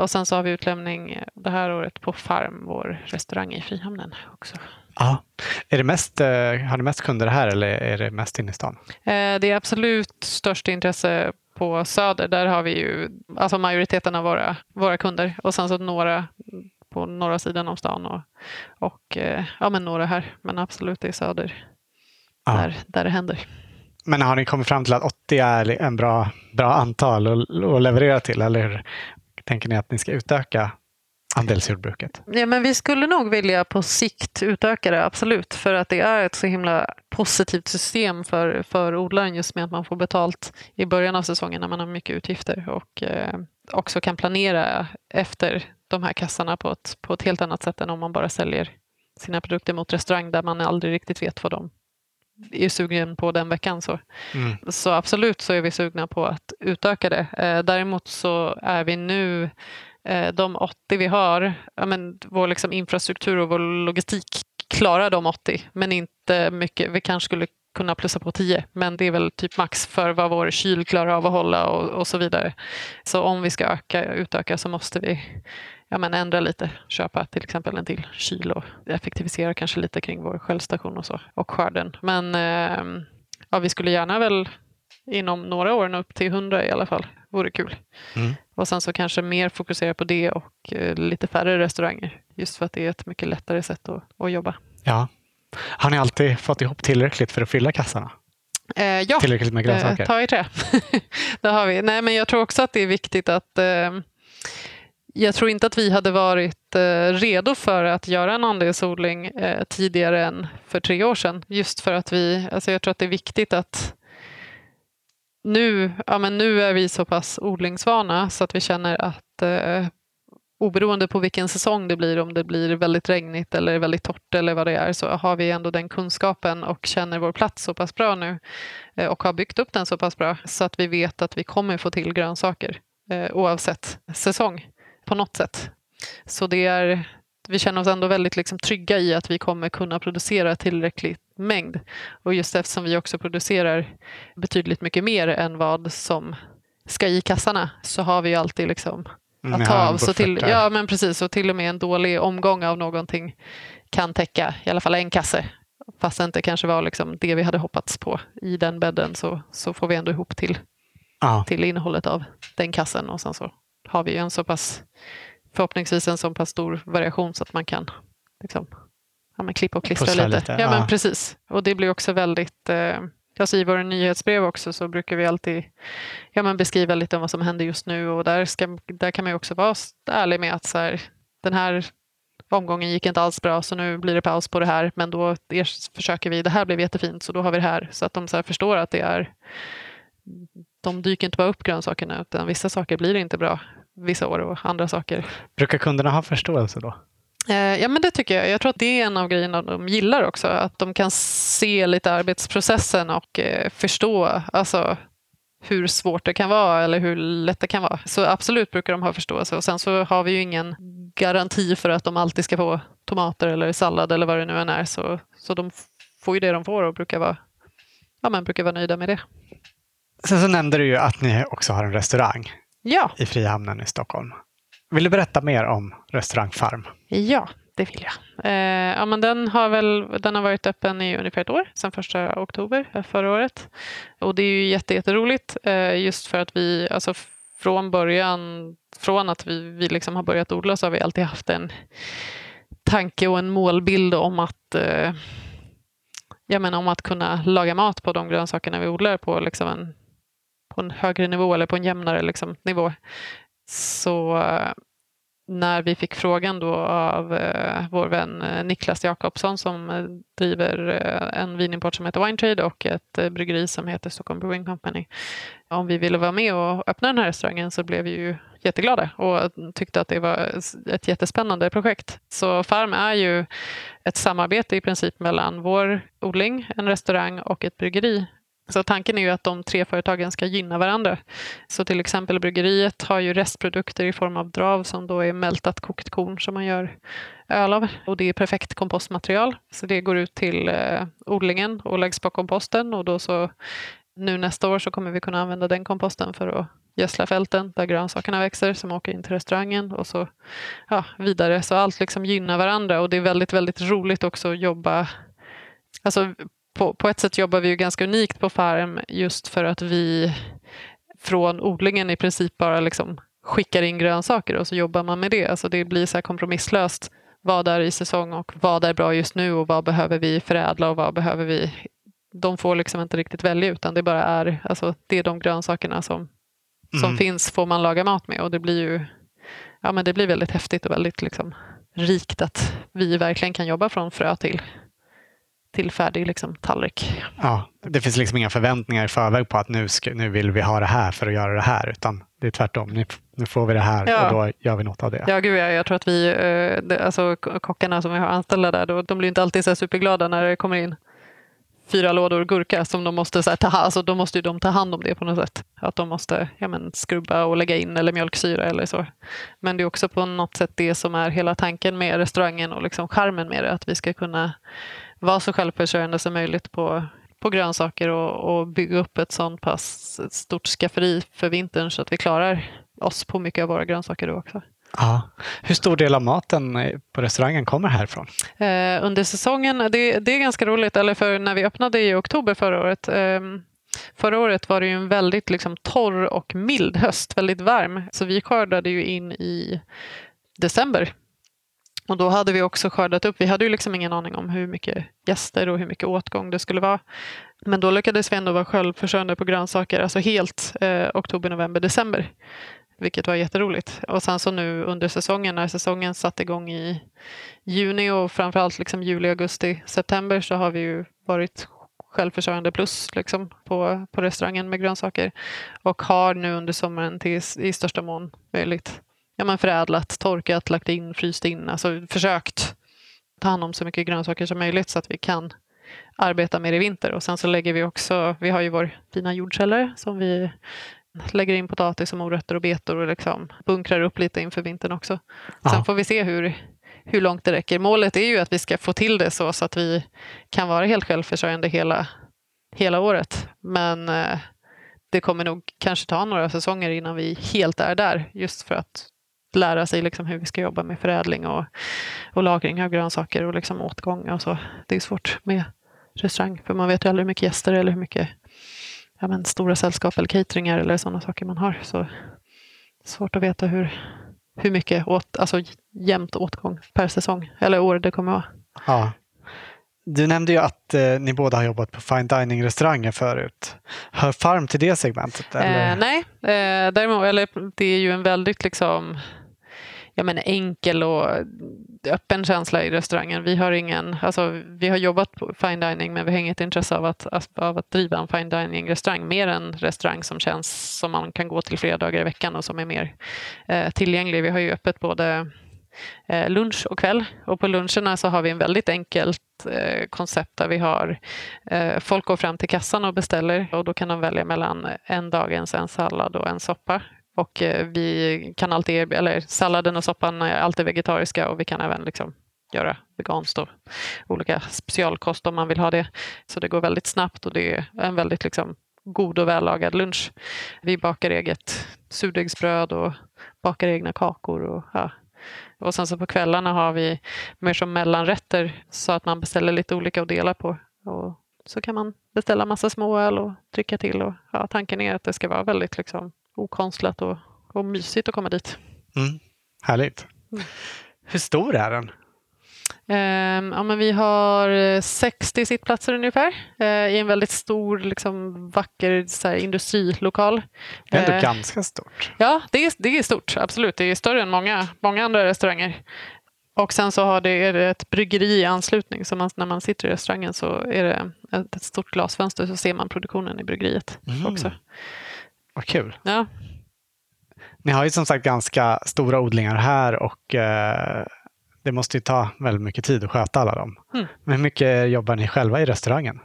Och sen så har vi utlämning det här året på Farm, vår restaurang i Frihamnen också. Ja. Är det mest, har ni mest kunder här eller är det mest inne i stan? Det är absolut störst intresse på Söder, där har vi ju alltså majoriteten av våra, våra kunder och sen så några på norra sidan av stan och, och eh, ja, men några här. Men absolut det är Söder ja. där, där det händer. Men har ni kommit fram till att 80 är en bra, bra antal att leverera till eller tänker ni att ni ska utöka andelsjordbruket? Ja, men vi skulle nog vilja på sikt utöka det, absolut. För att det är ett så himla positivt system för, för odlaren just med att man får betalt i början av säsongen när man har mycket utgifter och eh, också kan planera efter de här kassarna på ett, på ett helt annat sätt än om man bara säljer sina produkter mot restaurang där man aldrig riktigt vet vad de är sugen på den veckan. Så, mm. så absolut så är vi sugna på att utöka det. Eh, däremot så är vi nu Eh, de 80 vi har, ja, men vår liksom infrastruktur och vår logistik klarar de 80, men inte mycket. Vi kanske skulle kunna plussa på 10, men det är väl typ max för vad vår kyl klarar av att hålla och, och så vidare. Så om vi ska öka, utöka så måste vi ja, men ändra lite, köpa till exempel en till kyl och effektivisera kanske lite kring vår självstation och så och skörden. Men eh, ja, vi skulle gärna väl inom några år nå upp till 100 i alla fall. Vore kul. Mm. Och sen så kanske mer fokusera på det och eh, lite färre restauranger. Just för att det är ett mycket lättare sätt att, att jobba. Ja. Har ni alltid fått ihop tillräckligt för att fylla kassarna? Eh, ja, tillräckligt med grönsaker? Eh, ta i trä. *laughs* det har vi. Nej, men jag tror också att det är viktigt att eh, jag tror inte att vi hade varit eh, redo för att göra en andelsodling eh, tidigare än för tre år sedan. Just för att vi, alltså jag tror att det är viktigt att nu, ja, men nu är vi så pass odlingsvana så att vi känner att eh, oberoende på vilken säsong det blir, om det blir väldigt regnigt eller väldigt torrt eller vad det är, så har vi ändå den kunskapen och känner vår plats så pass bra nu eh, och har byggt upp den så pass bra så att vi vet att vi kommer få till grönsaker eh, oavsett säsong på något sätt. Så det är, vi känner oss ändå väldigt liksom trygga i att vi kommer kunna producera tillräckligt mängd. Och just eftersom vi också producerar betydligt mycket mer än vad som ska i kassarna så har vi alltid liksom att ta av. Så till, ja, men precis. Och till och med en dålig omgång av någonting kan täcka i alla fall en kasse. Fast det inte kanske var liksom det vi hade hoppats på i den bädden så, så får vi ändå ihop till, ah. till innehållet av den kassen. Och sen så har vi en så pass förhoppningsvis en så pass stor variation så att man kan liksom, ja, men klippa och klistra lite. lite. Ja, ja, men precis. Och det blir också väldigt eh, Alltså I våra nyhetsbrev också så brukar vi alltid ja, men beskriva lite om vad som händer just nu och där, ska, där kan man också vara ärlig med att så här, den här omgången gick inte alls bra så nu blir det paus på det här men då försöker vi, det här blev jättefint så då har vi det här så att de så förstår att det är de dyker inte bara upp grönsakerna utan vissa saker blir inte bra vissa år och andra saker. Brukar kunderna ha förståelse då? Eh, ja, men det tycker jag. Jag tror att det är en av grejerna de gillar också. Att de kan se lite arbetsprocessen och eh, förstå alltså, hur svårt det kan vara eller hur lätt det kan vara. Så absolut brukar de ha förståelse. Och sen så har vi ju ingen garanti för att de alltid ska få tomater eller sallad eller vad det nu än är. Så, så de får ju det de får och brukar vara, ja, men brukar vara nöjda med det. Sen så nämnde du ju att ni också har en restaurang ja. i Frihamnen i Stockholm. Vill du berätta mer om restaurang Farm? Ja, det vill jag. Eh, ja, men den, har väl, den har varit öppen i ungefär ett år, sedan första oktober eh, förra året. Och det är ju jätteroligt eh, just för att vi, alltså från början, från att vi, vi liksom har börjat odla så har vi alltid haft en tanke och en målbild om att eh, jag menar, om att kunna laga mat på de grönsakerna vi odlar på, liksom en, på en högre nivå eller på en jämnare liksom, nivå. Så eh, när vi fick frågan då av eh, vår vän eh, Niklas Jakobsson som eh, driver eh, en vinimport som heter Wine Trade och ett eh, bryggeri som heter Stockholm Brewing Company. Om vi ville vara med och öppna den här restaurangen så blev vi ju jätteglada och tyckte att det var ett jättespännande projekt. Så Farm är ju ett samarbete i princip mellan vår odling, en restaurang och ett bryggeri så tanken är ju att de tre företagen ska gynna varandra. Så till exempel bryggeriet har ju restprodukter i form av drav som då är mältat kokt korn som man gör öl av. Och det är perfekt kompostmaterial. Så det går ut till eh, odlingen och läggs på komposten och då så nu nästa år så kommer vi kunna använda den komposten för att gödsla fälten där grönsakerna växer som åker in till restaurangen och så ja, vidare. Så allt liksom gynnar varandra och det är väldigt, väldigt roligt också att jobba Alltså, på, på ett sätt jobbar vi ju ganska unikt på Farm just för att vi från odlingen i princip bara liksom skickar in grönsaker och så jobbar man med det. Alltså det blir så kompromisslöst. Vad är i säsong och vad är bra just nu och vad behöver vi förädla och vad behöver vi de får liksom inte riktigt välja utan det bara är, alltså, det är de grönsakerna som, som mm. finns får man laga mat med och det blir ju ja, men det blir väldigt häftigt och väldigt liksom, rikt att vi verkligen kan jobba från frö till, till färdig liksom, tallrik. Ja, det finns liksom inga förväntningar i förväg på att nu, ska, nu vill vi ha det här för att göra det här utan det är tvärtom. Nu, nu får vi det här ja. och då gör vi något av det. Ja, gud, jag, jag tror att vi, eh, alltså kockarna som vi har anställda där, de blir inte alltid så superglada när det kommer in fyra lådor gurka som de måste, så här, ta, alltså, då måste ju de ta hand om det på något sätt. Att de måste ja, men, skrubba och lägga in eller mjölksyra eller så. Men det är också på något sätt det som är hela tanken med restaurangen och liksom charmen med det. Att vi ska kunna vara så självförsörjande som möjligt på, på grönsaker och, och bygga upp ett sånt pass stort skafferi för vintern så att vi klarar oss på mycket av våra grönsaker då också. Ja. Hur stor del av maten på restaurangen kommer härifrån? Eh, under säsongen, det, det, är ganska roligt, eller för när vi öppnade i oktober förra året eh, Förra året var det ju en väldigt liksom, torr och mild höst, väldigt varm. Så vi skördade ju in i december. Och då hade vi också skördat upp, vi hade ju liksom ingen aning om hur mycket gäster och hur mycket åtgång det skulle vara. Men då lyckades vi ändå vara självförsörjande på grönsaker, alltså helt eh, oktober, november, december vilket var jätteroligt. Och sen så nu under säsongen, när säsongen satte igång i juni och framförallt liksom juli, augusti, september så har vi ju varit självförsörjande plus liksom, på, på restaurangen med grönsaker och har nu under sommaren till, i största mån möjligt ja, men förädlat, torkat, lagt in, fryst in, alltså försökt ta hand om så mycket grönsaker som möjligt så att vi kan arbeta med det i vinter. Och sen så lägger vi också, vi har ju vår fina jordkällare som vi lägger in potatis och morötter och betor och liksom bunkrar upp lite inför vintern också. Aha. Sen får vi se hur, hur långt det räcker. Målet är ju att vi ska få till det så, så att vi kan vara helt självförsörjande hela, hela året. Men eh, det kommer nog kanske ta några säsonger innan vi helt är där, just för att lära sig liksom hur vi ska jobba med förädling och, och lagring av grönsaker och liksom åtgång. Och så. Det är svårt med restaurang, för man vet ju aldrig hur mycket gäster eller hur mycket ja, men, stora sällskap eller cateringar eller sådana saker man har. Så svårt att veta hur, hur mycket åt, alltså, jämnt åtgång per säsong eller år det kommer att vara. Ja. Du nämnde ju att eh, ni båda har jobbat på fine dining-restauranger förut. Hör Farm till det segmentet? Eller? Eh, nej, eh, däremot, eller, det är ju en väldigt liksom ja, men enkel och öppen känsla i restaurangen. Vi har, ingen, alltså, vi har jobbat på fine dining men vi har inget intresse av att, av att driva en fine dining-restaurang. Mer en restaurang som känns som man kan gå till flera dagar i veckan och som är mer eh, tillgänglig. Vi har ju öppet både eh, Eh, lunch och kväll. Och på luncherna så har vi en väldigt enkelt eh, koncept där vi har eh, folk går fram till kassan och beställer och då kan de välja mellan en dagens, en sallad och en soppa. Och vi kan alltid, eller salladen och soppan är alltid vegetariska och vi kan även liksom göra veganskt och olika specialkost om man vill ha det. Så det går väldigt snabbt och det är en väldigt liksom god och vällagad lunch. Vi bakar eget surdegsbröd och bakar egna kakor. Och, ja och sen så på kvällarna har vi mer som mellanrätter så att man beställer lite olika att dela på. Och så kan man beställa massa småöl och dricka till. Och, ja, tanken är att det ska vara väldigt liksom, okonstlat och, och mysigt att komma dit. Mm. Härligt. Mm. Hur stor är den? Um, ja, men vi har 60 sittplatser ungefär uh, i en väldigt stor, liksom, vacker så här, industrilokal. Det är ändå uh, ganska stort. Ja, det är, det är stort. Absolut. Det är större än många, många andra restauranger. Och sen så har det, är det ett bryggeri i anslutning. Så man, när man sitter i restaurangen så är det ett, stort glasfönster så ser man produktionen i bryggeriet mm. också. Vad kul. Ja. Ni har ju som sagt ganska stora odlingar här och eh, det måste ju ta väldigt mycket tid att sköta alla dem. Mm. Men hur mycket jobbar ni själva i restaurangen?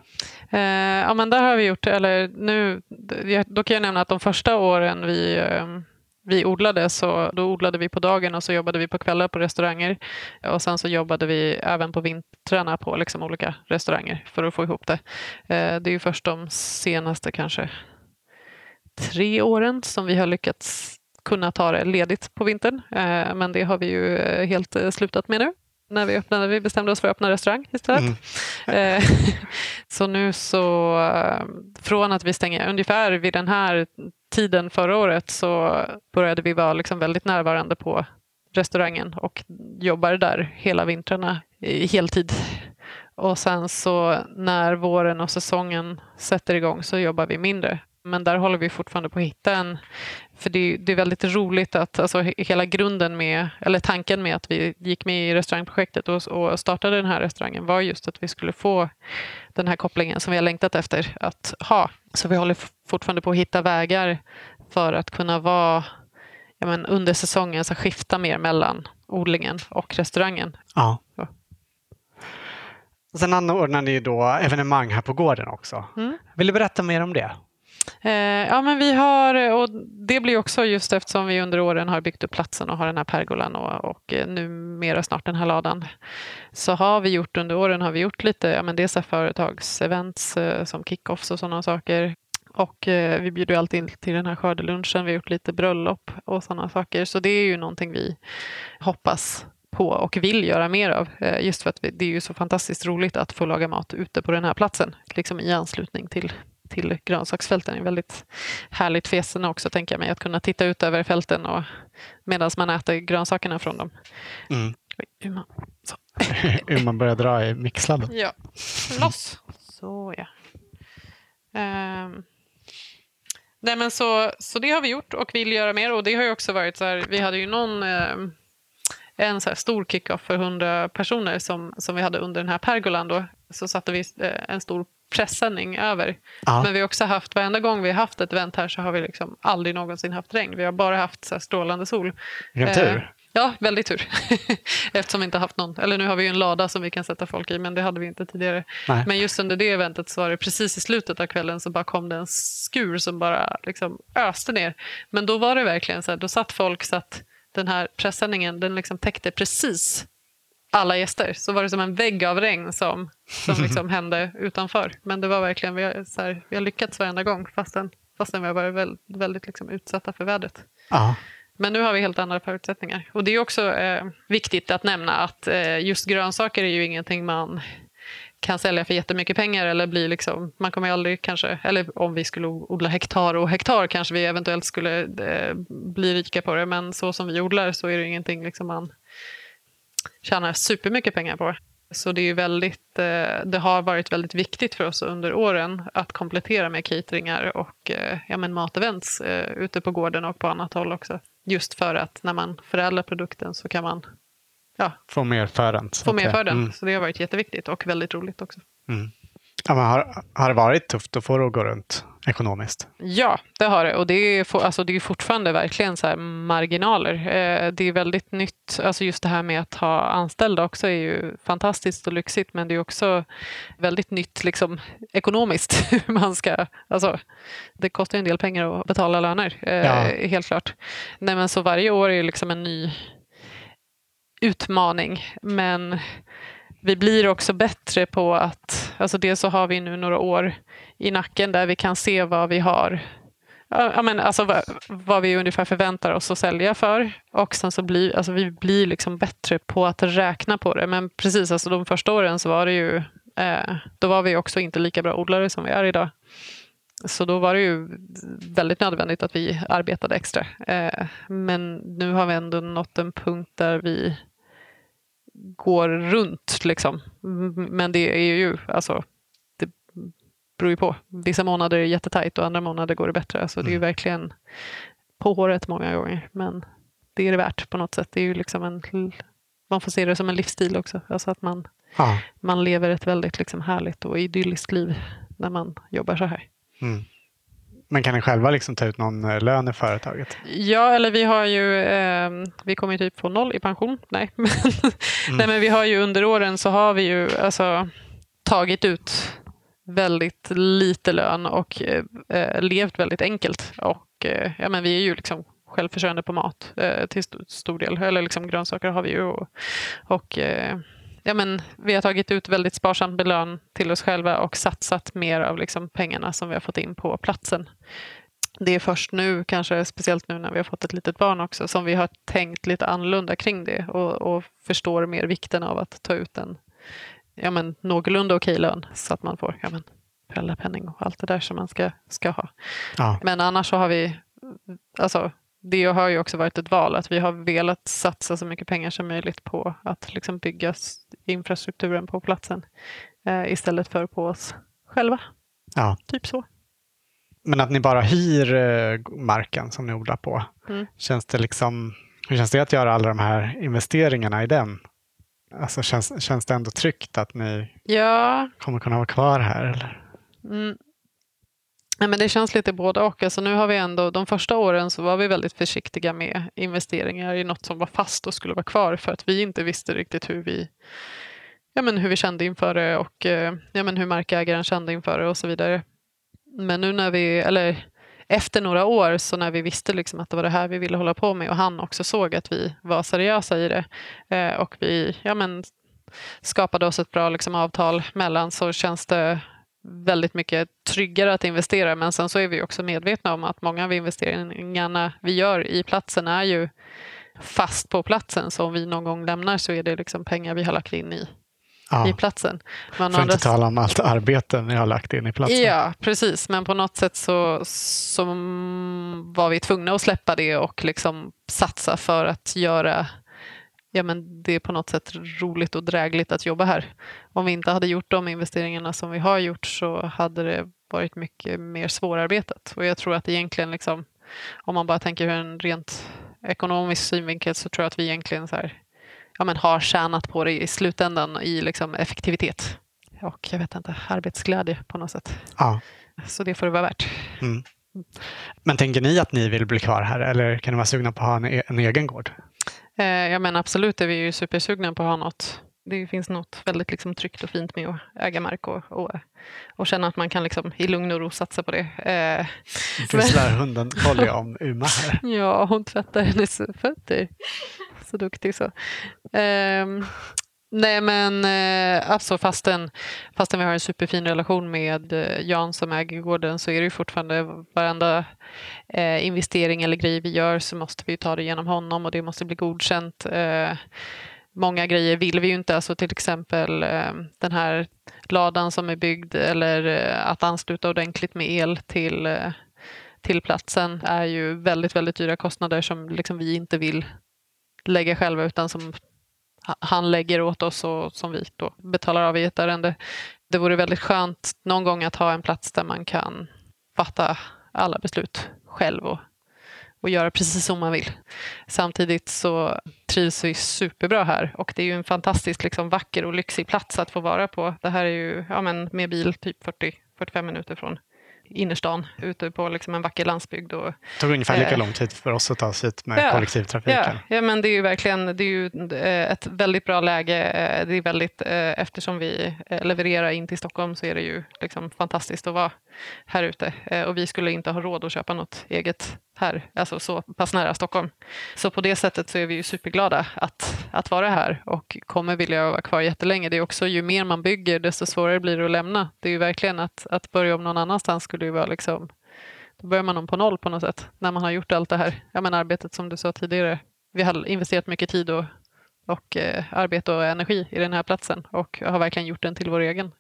Eh, ja, men där har vi gjort, eller nu, då kan jag nämna att de första åren vi eh, vi odlade så då odlade vi på dagen och så jobbade vi på kvällar på restauranger. Och sen så jobbade vi även på vintrarna på liksom olika restauranger för att få ihop det. Eh, det är ju först de senaste kanske tre åren som vi har lyckats kunna ta det ledigt på vintern. Eh, men det har vi ju eh, helt slutat med nu när vi, öppnade, vi bestämde oss för att öppna restaurang istället. Mm. *laughs* så nu så, från att vi stänger ungefär vid den här tiden förra året så började vi vara liksom väldigt närvarande på restaurangen och jobbar där hela vintrarna i heltid. Och sen så när våren och säsongen sätter igång så jobbar vi mindre. Men där håller vi fortfarande på att hitta en... För det, det är väldigt roligt att alltså, hela grunden med, eller tanken med att vi gick med i restaurangprojektet och, och startade den här restaurangen var just att vi skulle få den här kopplingen som vi har längtat efter att ha. Så vi håller fortfarande på att hitta vägar för att kunna vara ja, men under säsongen, alltså skifta mer mellan odlingen och restaurangen. Ja. Så. Sen anordnar ni då evenemang här på gården också. Mm. Vill du berätta mer om det? Eh, ja, men vi har, och det blir också just eftersom vi under åren har byggt upp platsen och har den här pergolan och, och eh, numera snart den här ladan. Så har vi gjort under åren har vi gjort lite, ja men dels företagsevents eh, som kickoffs och sådana saker. Och eh, vi bjuder alltid in till den här skördelunchen. Vi har gjort lite bröllop och sådana saker. Så det är ju någonting vi hoppas på och vill göra mer av. Eh, just för att vi, det är ju så fantastiskt roligt att få laga mat ute på den här platsen. Liksom i anslutning till till grönsaksfälten. Det är väldigt härligt för gästerna också, tänker jag mig, att kunna titta ut över fälten och medan man äter grönsakerna från dem. Mm. Uma. Uma *laughs* börjar dra i mixladden. Ja, loss. Så ja. Um. Nej, men så, så det har vi gjort och vill göra mer. Och det har ju också varit så här, vi hade ju någon eh, en så stor kick-off för 100 personer som, som vi hade under den här pergolan. Då. Så satte vi eh, en stor pressändning över. Ja. Men vi har också haft, varenda gång vi har haft ett event här så har vi liksom aldrig någonsin haft regn. Vi har bara haft så strålande sol. Vilken tur. Eh, ja, väldigt tur. *laughs* Eftersom vi inte haft någon, eller nu har vi ju en lada som vi kan sätta folk i, men det hade vi inte tidigare. Nej. Men just under det eventet så var det precis i slutet av kvällen så bara kom det en skur som bara liksom öste ner. Men då var det verkligen så här, då satt folk så att den här pressändningen den liksom täckte precis alla gäster. Så var det som en vägg av regn som, som liksom *laughs* hände utanför. Men det var verkligen, vi har, så här, vi har lyckats varenda gång fastän, fastän vi har varit väldigt, väldigt liksom utsatta för vädret. Ja. Men nu har vi helt andra förutsättningar. Och det är också eh, viktigt att nämna att eh, just grönsaker är ju ingenting man kan sälja för jättemycket pengar eller bli liksom, man kommer aldrig kanske, eller om vi skulle odla hektar och hektar kanske vi eventuellt skulle eh, bli rika på det, men så som vi odlar så är det ingenting liksom man tjänar supermycket pengar på. Så det, är väldigt, eh, det har varit väldigt viktigt för oss under åren att komplettera med cateringar och eh, ja, men matevents eh, ute på gården och på annat håll också. Just för att när man förädlar produkten så kan man ja, få mer för den. Få mer för den. Mm. Så det har varit jätteviktigt och väldigt roligt också. Mm. Ja, men har, har det varit tufft att få det att gå runt ekonomiskt? Ja, det har det. Och det är, alltså, det är fortfarande verkligen så marginaler. Eh, det är väldigt nytt. Alltså just det här med att ha anställda också är ju fantastiskt och lyxigt men det är också väldigt nytt liksom, ekonomiskt. *laughs* Man ska, alltså, det kostar en del pengar att betala löner, eh, ja. helt klart. Nej, men så varje år är liksom en ny utmaning. Men vi blir också bättre på att, alltså dels så har vi nu några år i nacken där vi kan se vad vi har Ja, men alltså vad, vad, vi ungefär förväntar oss att sälja för. Och sen så blir alltså vi blir liksom bättre på att räkna på det. Men precis, alltså de första åren så var det ju, eh, då var vi också inte lika bra odlare som vi är idag. Så då var det ju väldigt nödvändigt att vi arbetade extra. Eh, men nu har vi ändå nått en punkt där vi går runt. Liksom. Men det är ju, alltså, det beror ju på. Vissa månader är jättetajt och andra månader går det bättre. Alltså, Det är ju mm. verkligen på håret många gånger. Men det är det värt på något sätt. Det är ju liksom en, man får se det som en livsstil också. Alltså att man, man lever ett väldigt liksom härligt och idylliskt liv när man jobbar så här. Mm. Men kan ni själva liksom ta ut någon eh, lön i företaget? Ja, eller vi har ju, eh, vi kommer typ få noll i pension. Nej. *laughs* Men, mm. nej, men vi har ju under åren så har vi ju alltså, tagit ut väldigt lite lön och eh, levt väldigt enkelt. Och, eh, ja, men vi är ju liksom självförsörjande på mat eh, till stor del. Eller liksom grönsaker har vi ju. Och, och eh, ja, men vi har tagit ut väldigt sparsamt med lön till oss själva och satsat mer av liksom pengarna som vi har fått in på platsen. Det är först nu, kanske speciellt nu när vi har fått ett litet barn också, som vi har tänkt lite annorlunda kring det och, och förstår mer vikten av att ta ut en ja, men, någorlunda okej lön så att man får ja, men, föräldrapenning och allt det där som man ska, ska ha. Ja. Men annars så har vi, alltså, det har ju också varit ett val, att vi har velat satsa så mycket pengar som möjligt på att liksom bygga infrastrukturen på platsen eh, istället för på oss själva. Ja. Typ så. Men att ni bara hyr eh, marken som ni odlar på, mm. känns det liksom, hur känns det att göra alla de här investeringarna i den? Alltså känns, känns det ändå tryggt att ni ja. kommer kunna vara kvar här? Eller? Mm. Nej, men det känns lite både och. Alltså nu har vi ändå, de första åren så var vi väldigt försiktiga med investeringar i något som var fast och skulle vara kvar för att vi inte visste riktigt hur vi, ja, men hur vi kände inför det och eh, ja, men hur markägaren kände inför det och så vidare. Men nu när vi, eller efter några år, så när vi visste liksom att det var det här vi ville hålla på med och han också såg att vi var seriösa i det eh, och vi ja, men, skapade oss ett bra liksom, avtal mellan så känns det väldigt mycket tryggare att investera. Men sen så är vi också medvetna om att många av investeringarna vi gör i platsen är ju fast på platsen. Så om vi någon gång lämnar så är det liksom pengar vi har lagt in i, ja. i platsen. Men För att inte tala om allt arbete ni har lagt in i platsen. Ja, precis. Men på något sätt så, så var vi tvungna att släppa det och liksom satsa för att göra ja, men det är på något sätt roligt och drägligt att jobba här. Om vi inte hade gjort de investeringarna som vi har gjort så hade det varit mycket mer svårarbetat. Och jag tror att egentligen, liksom, om man bara tänker ur en rent ekonomisk synvinkel så tror jag att vi egentligen så här, ja, men har tjänat på det i slutändan i liksom effektivitet och jag vet inte, arbetsglädje på något sätt. Ja. Så det får det vara värt. Mm. Men tänker ni att ni vill bli kvar här eller kan ni vara sugna på att ha en, e-, en egen gård? Eh, ja men absolut är vi ju supersugna på att ha något. Det finns något väldigt liksom tryggt och fint med att äga mark och, och, och känna att man kan liksom i lugn och ro satsa på det. Eh, Sysslar hunden Polly om Uma här? *laughs* ja, hon tvättar hennes fötter. Så duktig så. Eh, Nej men eh, alltså fastän, fastän vi har en superfin relation med eh, Jan som äger gården så är det ju fortfarande varenda eh, investering eller grej vi gör så måste vi ta det genom honom och det måste bli godkänt. Eh, många grejer vill vi ju inte, alltså till exempel eh, den här ladan som är byggd eller att ansluta ordentligt med el till, till platsen är ju väldigt, väldigt dyra kostnader som liksom vi inte vill lägga själva utan som han lägger åt oss och som vi då betalar av i ett ärende. Det vore väldigt skönt någon gång att ha en plats där man kan fatta alla beslut själv och, och göra precis som man vill. Samtidigt så trivs vi superbra här och det är ju en fantastiskt liksom, vacker och lyxig plats att få vara på. Det här är ju ja, men med bil typ 40-45 minuter från innerstan ute på liksom en vacker landsbygd. Och, det tog ungefär lika eh, lång tid för oss att ta oss hit med ja, kollektivtrafiken. Ja, ja, men det är ju verkligen det är ju eh, ett väldigt bra läge. Eh, det är väldigt, eftersom vi levererar in till Stockholm så är det ju liksom fantastiskt att vara här ute. Eh, och vi skulle inte ha råd att köpa något eget här, alltså så pass nära Stockholm. Så på det sättet så är vi ju superglada att, att vara här och kommer vilja vara kvar jättelänge. Det är också ju mer man bygger desto svårare blir det att lämna. Det är ju verkligen att, att börja om någon annanstans skulle ju vara liksom då börjar man om på noll på något sätt när man har gjort allt det här. Ja, men arbetet som du sa tidigare. Vi har investerat mycket tid och, och eh, arbete och energi i den här platsen och har verkligen gjort den till vår egen.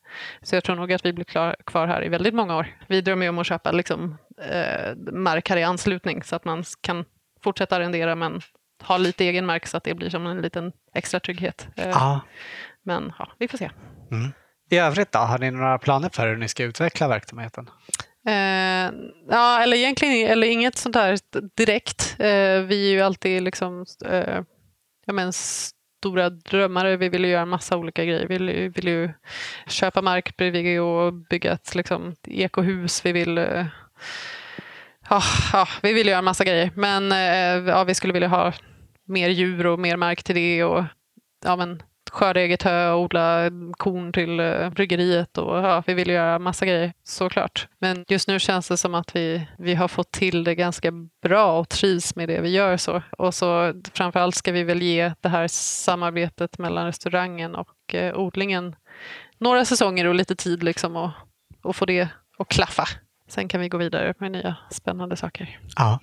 Så jag tror nog att vi blir klar, kvar här i väldigt många år. Vi drömmer ju om att köpa liksom, eh, mark här i anslutning så att man kan fortsätta arrendera men ha lite egen mark så att det blir som en liten extra trygghet. Eh. Men ja, vi får se. Mm. I övrigt då, har ni några planer för hur ni ska utveckla verksamheten? Eh, ja, eller egentligen eller inget sånt här direkt. Eh, vi är ju alltid liksom, eh, ja, men, stora drömmare. Vi vill ju göra massa olika grejer. Vi vill, vill ju köpa mark bredvid och bygga ett liksom, ekohus. Vi vill eh, ja, ja, vi vill göra massa grejer. Men eh, ja, vi skulle vilja ha mer djur och mer mark till det. Och, ja, men, skörda eget hö och odla korn till eh, bryggeriet och ja, vi vill göra massa grejer såklart. Men just nu känns det som att vi, vi har fått till det ganska bra och trivs med det vi gör så. Och så framförallt ska vi väl ge det här samarbetet mellan restaurangen och eh, odlingen några säsonger och lite tid liksom och, och få det att klaffa. Sen kan vi gå vidare med nya spännande saker. Ja.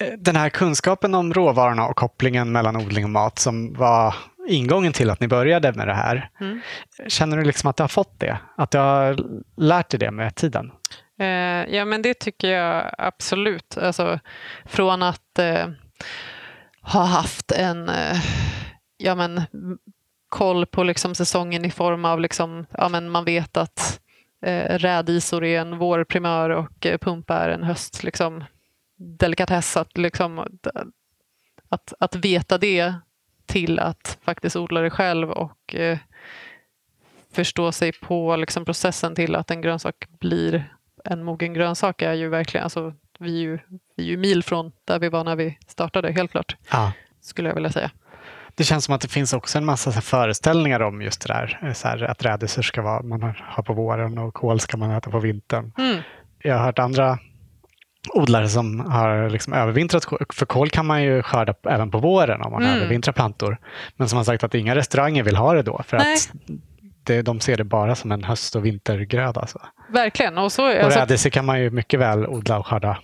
Eh, den här kunskapen om råvarorna och kopplingen mellan odling och mat som var ingången till att ni började med det här. Mm. Känner du liksom att du har fått det? Att du har lärt dig det med tiden? Eh, ja, men det tycker jag absolut. Alltså, från att eh, ha haft en eh, ja, men, koll på liksom, säsongen i form av liksom, ja, men man vet att eh, rädisor är en vårprimör och eh, pumpa är en höst. Liksom, delikatess. Att, liksom, att, att veta det till att faktiskt odla det själv och eh, förstå sig på liksom, processen till att en grönsak blir en mogen grönsak är ju verkligen, alltså, vi, är ju, vi är ju mil från där vi var när vi startade, helt klart. Ja. Skulle jag vilja säga. Det känns som att det finns också en massa föreställningar om just det där. Så här, att rädisor ska vara, man har på våren och kål ska man äta på vintern. Mm. Jag har hört andra odlare som har liksom övervintrat. För kål kan man ju skörda även på våren om man mm. övervintrar plantor. Men som har sagt att inga restauranger vill ha det då. För Nej. att det, de ser det bara som en höst och vintergröda. Alltså. Verkligen. Och, så, och alltså... rädisor kan man ju mycket väl odla och skörda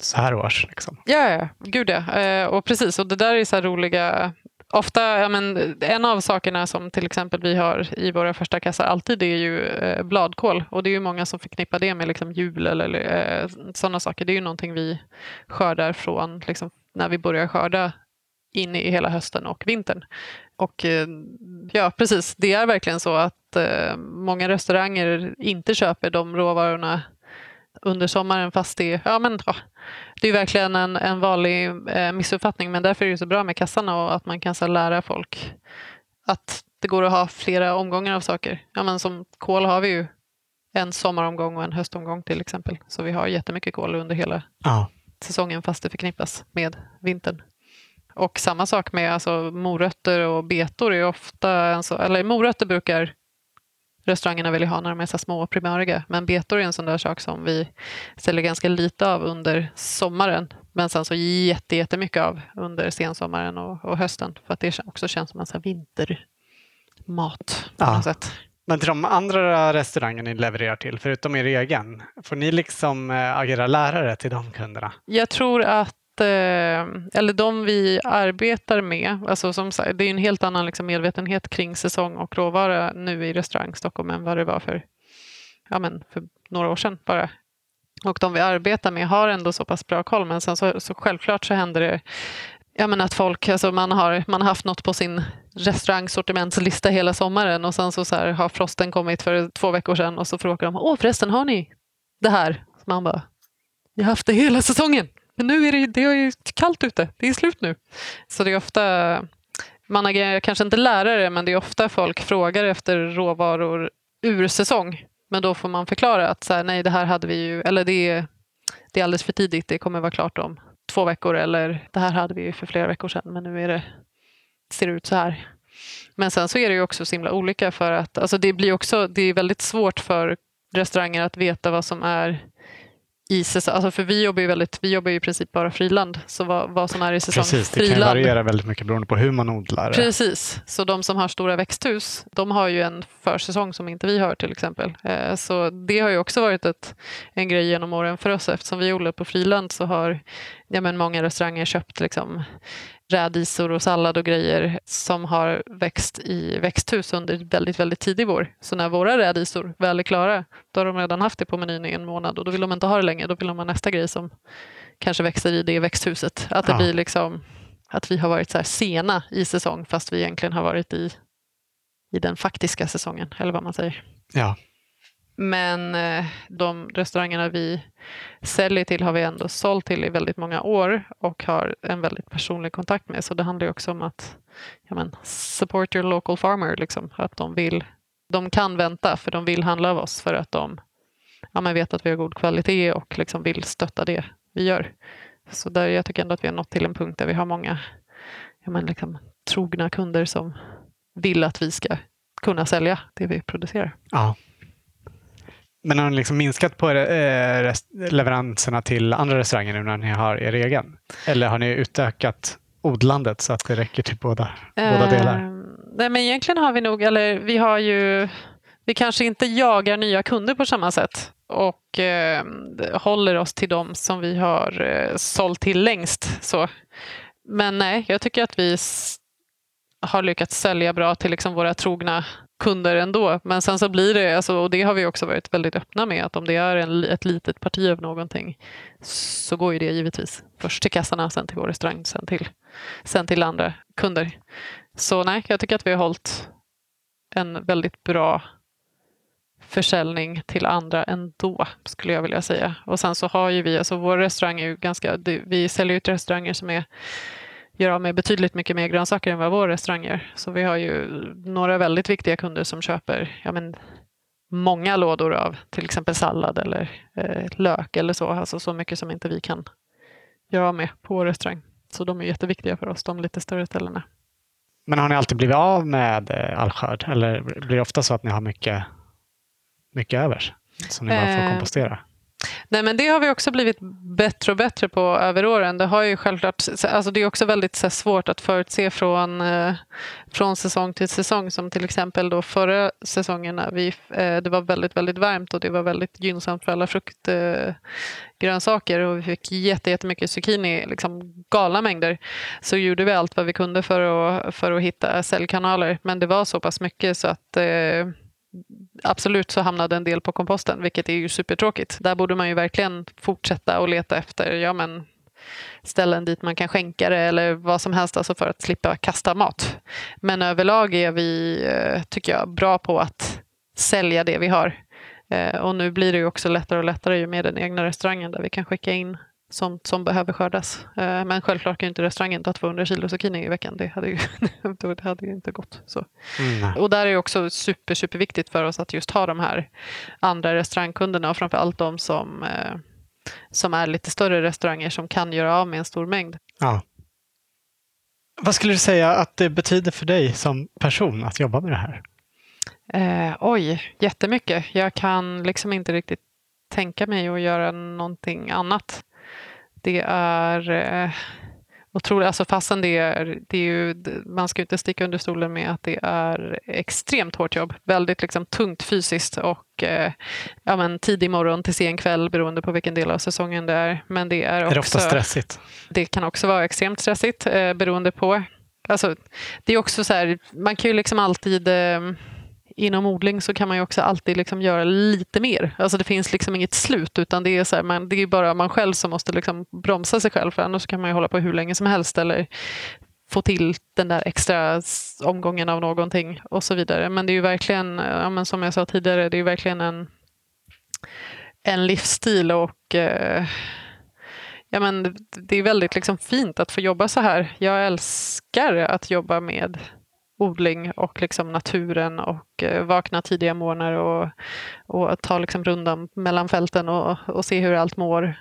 så här års. Liksom. Ja, ja, gud ja. Eh, och precis, och det där är så roliga Ofta, ja, men, en av sakerna som till exempel vi har i våra första kassar alltid är ju eh, bladkål. Och det är ju många som förknippar det med liksom, jul eller eh, sådana saker. Det är ju någonting vi skördar från liksom, när vi börjar skörda in i hela hösten och vintern. Och eh, ja, precis. Det är verkligen så att eh, många restauranger inte köper de råvarorna under sommaren fast det, ja, men, ja, det är verkligen en, en vanlig eh, missuppfattning men därför är det så bra med kassarna och att man kan så lära folk att det går att ha flera omgångar av saker. Ja, men som kol har vi ju en sommaromgång och en höstomgång till exempel. Så vi har jättemycket kol under hela ja. säsongen fast det förknippas med vintern. Och samma sak med alltså, morötter och betor är ofta, en så, eller morötter brukar restaurangerna vill ha när de är så små och primöriga. Men betor är en sån där sak som vi säljer ganska lite av under sommaren. Men sen så jätte, jättemycket av under sensommaren och, och hösten. För att det också känns som en sån vintermat. På ja. något sätt. Men till de andra restauranger ni levererar till, förutom er egen, får ni liksom äh, agera lärare till de kunderna? Jag tror att Eh, Eh, eller de vi arbetar med, alltså som sagt, det är en helt annan liksom medvetenhet kring säsong och råvara nu i restaurang Stockholm än vad det var för, ja, men för några år sedan bara. Och de vi arbetar med har ändå så pass bra koll, men sen så, så självklart så händer det Ja, men att folk, alltså man, har, man har haft något på sin restaurangsortimentslista hela sommaren och sen så, så här, har frosten kommit för två veckor sedan och så frågar de Åh förresten, har ni det här? Så man bara, jag har haft det hela säsongen. Men nu är det, det är ju kallt ute, det är slut nu. Så det är ofta, man agerar kanske inte lärare, men det är ofta folk frågar efter råvaror ur säsong. Men då får man förklara att så här, nej, det här hade vi ju, eller det är, det är alldeles för tidigt, det kommer vara klart om två veckor eller det här hade vi ju för flera veckor sedan, men nu är det, ser det ut så här. Men sen så är det ju också så himla olika för att alltså det blir också, det är väldigt svårt för restauranger att veta vad som är i säsong. Alltså för vi jobbar ju, väldigt, vi jobbar ju i princip bara friland. Så vad, vad som är i säsong Precis, det friland. kan variera väldigt mycket beroende på hur man odlar. Precis, så de som har stora växthus, de har ju en försäsong som inte vi har till exempel. Eh, så det har ju också varit ett, en grej genom åren för oss. Eftersom vi odlar på friland så har ja, men många restauranger köpt liksom, rädisor och sallad och grejer som har växt i växthus under väldigt, väldigt tidig vår. Så när våra rädisor väl är klara, då har de redan haft det på menyn i en månad och då vill de inte ha det längre. Då vill de ha nästa grej som kanske växer i det växthuset. Att det ja. blir liksom att vi har varit så sena i säsong fast vi egentligen har varit i, i den faktiska säsongen, eller vad man säger. Ja. Men eh, de restaurangerna vi säljer till har vi ändå sålt till i väldigt många år och har en väldigt personlig kontakt med. Så det handlar ju också om att ja men, support your local farmer. Liksom. Att de, vill, de kan vänta för de vill handla av oss för att de ja men, vet att vi har god kvalitet och liksom vill stötta det vi gör. Så där, jag tycker ändå att vi har nått till en punkt där vi har många ja men, liksom, trogna kunder som vill att vi ska kunna sälja det vi producerar. Ja. Men har ni liksom minskat på eh, leveranserna till andra restauranger nu när ni har er egen? Eller har ni utökat odlandet så att det räcker till båda, eh, båda delar? Nej, men egentligen har vi nog, eller vi har ju, vi kanske inte jagar nya kunder på samma sätt och eh, håller oss till dem som vi har eh, sålt till längst. Så. Men nej, jag tycker att vi har lyckats sälja bra till liksom våra trogna kunder ändå. Men sen så blir det, alltså, och det har vi också varit väldigt öppna med, att om det är en, ett litet parti av någonting så går ju det givetvis först till kassarna, sen till vår restaurang, sen till, sen till andra kunder. Så nej, jag tycker att vi har hållit en väldigt bra försäljning till andra ändå, skulle jag vilja säga. Och sen så har ju vi, alltså vår restaurang är ju ganska, vi säljer ut restauranger som är gör av med betydligt mycket mer grönsaker än vad vår restaurang gör. Så vi har ju några väldigt viktiga kunder som köper ja, men, många lådor av till exempel sallad eller eh, lök eller så. Alltså så mycket som inte vi kan göra av med på vår restaurang. Så de är jätteviktiga för oss, de lite större ställena. Men har ni alltid blivit av med eh, all skörd eller blir det ofta så att ni har mycket, mycket över som ni bara får eh, kompostera? Nej, men det har vi också blivit bättre och bättre på över åren. Det, har ju självklart, alltså det är också väldigt så svårt att förutse från, eh, från säsong till säsong. Som till exempel då förra säsongen när vi, eh, det var väldigt, väldigt varmt och det var väldigt gynnsamt för alla fruktgrönsaker eh, och vi fick jättemycket zucchini, liksom galna mängder. Så gjorde vi allt vad vi kunde för att, för att hitta säljkanaler. Men det var så pass mycket så att eh, absolut så hamnade en del på komposten, vilket är ju supertråkigt. Där borde man ju verkligen fortsätta och leta efter ja, men, ställen dit man kan skänka det eller vad som helst alltså för att slippa kasta mat. Men överlag är vi, eh, tycker jag, bra på att sälja det vi har. Eh, och nu blir det ju också lättare och lättare ju med den egna restaurangen där vi kan skicka in sånt som behöver skördas. Eh, men självklart kan inte restaurangen ta 200 kilo zucchini i veckan. Det hade ju, *laughs* det hade ju inte gått. Så. Mm. Och där är det också super, superviktigt för oss att just ha de här andra restaurangkunderna och framför allt de som, eh, som är lite större restauranger som kan göra av med en stor mängd. Ja. Vad skulle du säga att det betyder för dig som person att jobba med det här? Eh, oj, jättemycket. Jag kan liksom inte riktigt tänka mig att göra någonting annat. Det är eh, otroligt, alltså fastän det är, det är ju, man ska inte sticka under stolen med att det är extremt hårt jobb. Väldigt liksom tungt fysiskt och eh, ja, men tidig morgon till sen kväll beroende på vilken del av säsongen det är. Men det är, också, är det ofta stressigt? Det kan också vara extremt stressigt eh, beroende på. Alltså, det är också så här, man kan ju liksom alltid eh, inom odling så kan man ju också alltid liksom göra lite mer. Alltså det finns liksom inget slut utan det är, så här, man, det är bara man själv som måste liksom bromsa sig själv för annars kan man ju hålla på hur länge som helst eller få till den där extra omgången av någonting och så vidare. Men det är ju verkligen, ja, men som jag sa tidigare, det är verkligen en, en livsstil och eh, ja, men det är väldigt liksom fint att få jobba så här. Jag älskar att jobba med odling och liksom naturen och eh, vakna tidiga morgnar och, och ta liksom rundan mellan fälten och, och se hur allt mår.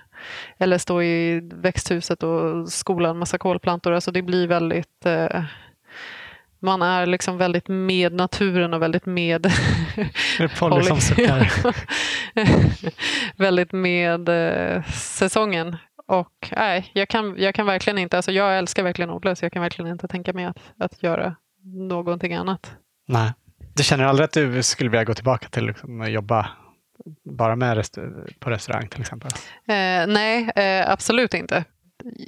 Eller stå i växthuset och skola en massa kolplantor. Alltså det blir väldigt eh, man är liksom väldigt med naturen och väldigt med... *laughs* väldigt med eh, säsongen. Och nej, jag kan, jag kan verkligen inte, alltså jag älskar verkligen odla så jag kan verkligen inte tänka mig att, att göra någonting annat. Nej. Du känner aldrig att du skulle vilja gå tillbaka till liksom, att jobba bara med rest på restaurang till exempel? Eh, nej, eh, absolut inte.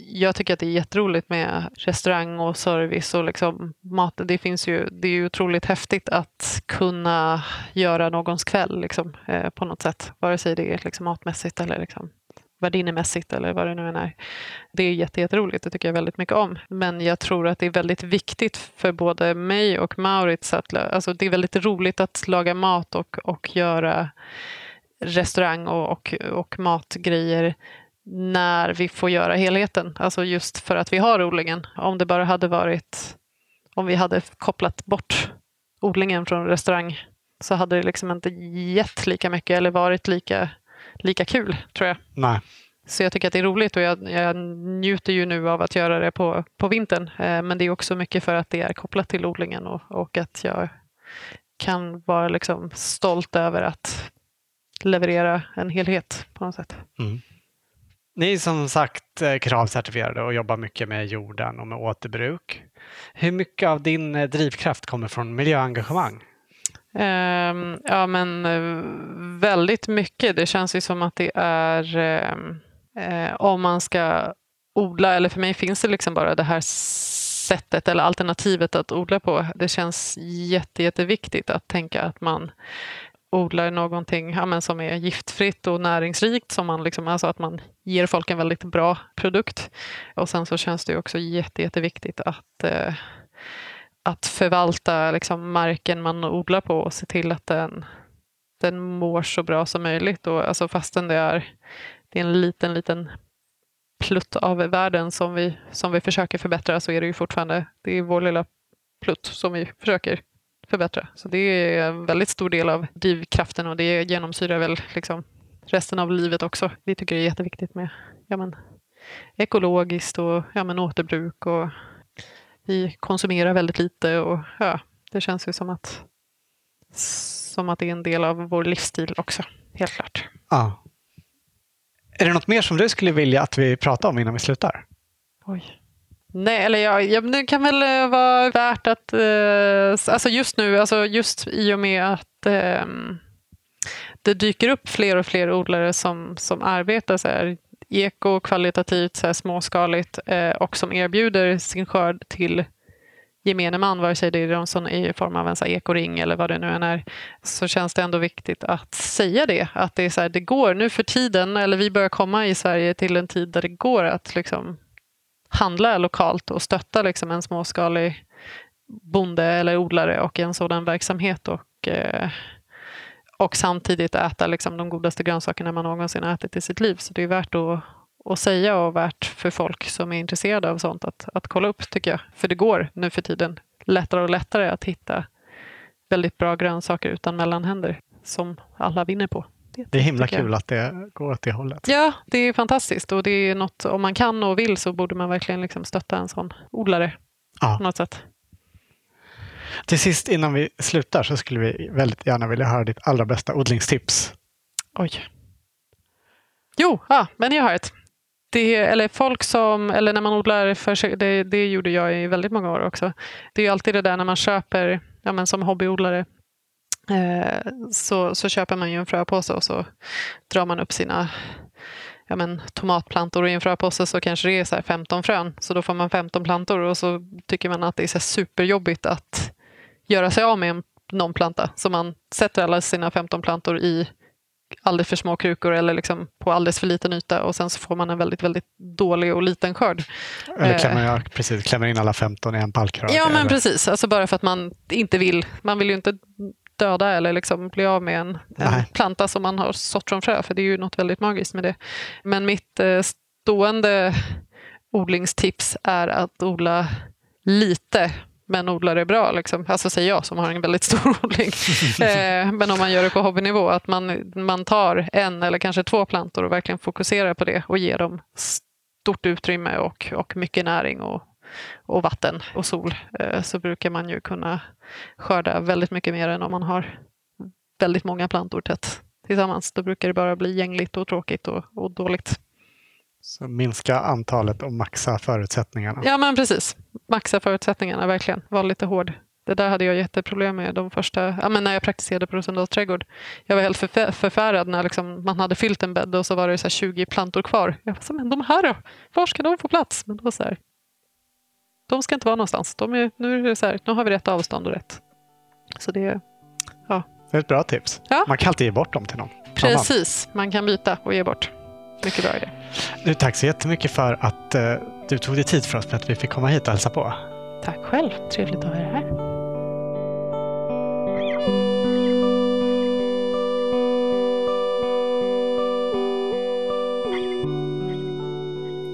Jag tycker att det är jätteroligt med restaurang och service och liksom mat. Det, finns ju, det är ju otroligt häftigt att kunna göra någons kväll liksom, eh, på något sätt. Vare sig det är liksom matmässigt eller liksom värdinnemässigt eller vad det nu än är. Det är jätteroligt, det tycker jag väldigt mycket om. Men jag tror att det är väldigt viktigt för både mig och Maurits att alltså det är väldigt roligt att laga mat och, och göra restaurang och, och, och matgrejer när vi får göra helheten. Alltså just för att vi har odlingen. Om det bara hade varit om vi hade kopplat bort odlingen från restaurang så hade det liksom inte gett lika mycket eller varit lika lika kul, tror jag. Nej. Så jag tycker att det är roligt och jag, jag njuter ju nu av att göra det på, på vintern. Eh, men det är också mycket för att det är kopplat till odlingen och, och att jag kan vara liksom stolt över att leverera en helhet på något sätt. Mm. Ni är som sagt eh, kravcertifierade och jobbar mycket med jorden och med återbruk. Hur mycket av din eh, drivkraft kommer från miljöengagemang? Ehm, ja, men eh, väldigt mycket. Det känns ju som att det är ehm, eh, om man ska odla, eller för mig finns det liksom bara det här sättet eller alternativet att odla på. Det känns jätte, jätteviktigt att tänka att man odlar någonting ja, men som är giftfritt och näringsrikt, som man liksom, alltså att man ger folk en väldigt bra produkt. Och sen så känns det också jätte, jätteviktigt att, eh, att förvalta liksom, marken man odlar på och se till att den, den mår så bra som möjligt. Och, alltså, fastän det är, det är en liten, liten plutt av världen som vi, som vi försöker förbättra så är det ju fortfarande det är vår lilla plutt som vi försöker förbättra. Så det är en väldigt stor del av drivkraften och det genomsyrar väl liksom resten av livet också. Vi tycker det är jätteviktigt med ja, men, ekologiskt och ja, men, återbruk och vi konsumerar väldigt lite och ja, det känns ju som att, som att det är en del av vår livsstil också, helt klart. Ja. Är det något mer som du skulle vilja att vi pratar om innan vi slutar? Oj. Nej, eller ja, ja, det kan väl eh, vara värt att... Eh, alltså just nu, alltså just i och med att eh, det dyker upp fler och fler odlare som, som arbetar så här eko, kvalitativt, så här småskaligt eh, och som erbjuder sin skörd till gemene man, vare sig det är de som är i form av en så ekoring eller vad det nu än är, så känns det ändå viktigt att säga det. Att det är så här, det går nu för tiden, eller vi börjar komma i Sverige till en tid där det går att liksom handla lokalt och stötta liksom en småskalig bonde eller odlare och en sådan verksamhet. Och, eh, och samtidigt äta liksom de godaste grönsakerna man någonsin ätit i sitt liv. Så det är värt att, att säga och värt för folk som är intresserade av sånt att, att kolla upp, tycker jag. För det går nu för tiden lättare och lättare att hitta väldigt bra grönsaker utan mellanhänder som alla vinner på. Det är himla kul att det går åt det hållet. Ja, det är fantastiskt och det är något, om man kan och vill så borde man verkligen liksom stötta en sån odlare ja. på något sätt. Till sist innan vi slutar så skulle vi väldigt gärna vilja höra ditt allra bästa odlingstips. Oj. Jo, ah, men jag har ett. Det, eller folk som, eller när man odlar för sig, det, det gjorde jag i väldigt många år också. Det är alltid det där när man köper, ja, men som hobbyodlare, Eh, så, så köper man ju en fröpåse och så drar man upp sina ja, men, tomatplantor och i en fröpåse så kanske det är så 15 frön. Så då får man 15 plantor och så tycker man att det är så superjobbigt att göra sig av med någon planta. Så man sätter alla sina 15 plantor i alldeles för små krukor eller liksom på alldeles för liten yta och sen så får man en väldigt, väldigt dålig och liten skörd. Eller klämmer, ja, precis, klämmer in alla 15 i en pallkrav. Ja, men eller? precis. Alltså bara för att man inte vill. Man vill ju inte döda eller liksom bli av med en, en planta som man har sått från frö, för det är ju något väldigt magiskt med det. Men mitt eh, stående odlingstips är att odla lite men odla det bra. Liksom. Alltså säger jag som har en väldigt stor *laughs* odling. *laughs* eh, men om man gör det på hobbynivå, att man, man tar en eller kanske två plantor och verkligen fokuserar på det och ger dem stort utrymme och, och mycket näring och, och vatten och sol eh, så brukar man ju kunna skörda väldigt mycket mer än om man har väldigt många plantor tätt tillsammans. Då brukar det bara bli gängligt och tråkigt och, och dåligt. Så minska antalet och maxa förutsättningarna. Ja, men precis. Maxa förutsättningarna, verkligen. Var lite hård. Det där hade jag jätteproblem med de första, ja, men när jag praktiserade på Rosendals trädgård. Jag var helt förfär, förfärad när liksom man hade fyllt en bädd och så var det så 20 plantor kvar. Jag var så, men de här då? Var ska de få plats? Men då så här, de ska inte vara någonstans. De är, nu, är det så här, nu har vi rätt avstånd och rätt. Så det, ja. det är ett bra tips. Ja. Man kan alltid ge bort dem till någon. Precis, man kan byta och ge bort. Mycket bra idé. Du, tack så jättemycket för att uh, du tog dig tid för oss för att vi fick komma hit och hälsa på. Tack själv. Trevligt att ha er här.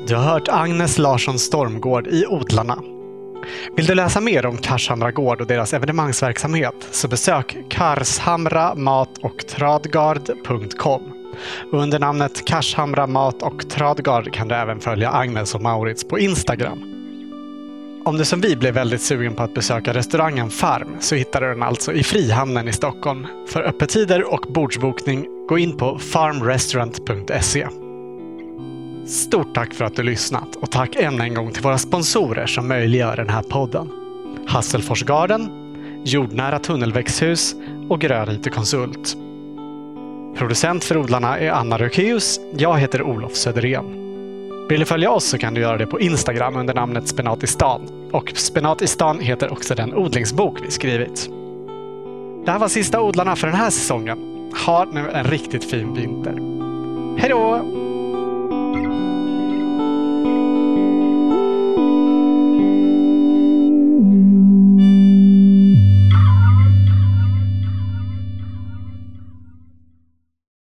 Du har hört Agnes Larsson Stormgård i Odlarna. Vill du läsa mer om Karshamra gård och deras evenemangsverksamhet så besök karshamra mat och tradgard.com. Under namnet Karshamra Mat och Tradgard kan du även följa Agnes och Maurits på Instagram. Om du som vi blev väldigt sugen på att besöka restaurangen Farm så hittar du den alltså i Frihamnen i Stockholm. För öppettider och bordsbokning, gå in på farmrestaurant.se. Stort tack för att du lyssnat och tack än en gång till våra sponsorer som möjliggör den här podden. Hasselfors Garden, Jordnära tunnelväxthus och Grönyte Konsult. Producent för odlarna är Anna Rökeus. Jag heter Olof Söderén. Vill du följa oss så kan du göra det på Instagram under namnet Spenatistan. Och Spenatistan heter också den odlingsbok vi skrivit. Det här var sista odlarna för den här säsongen. Ha nu en riktigt fin vinter. Hej då!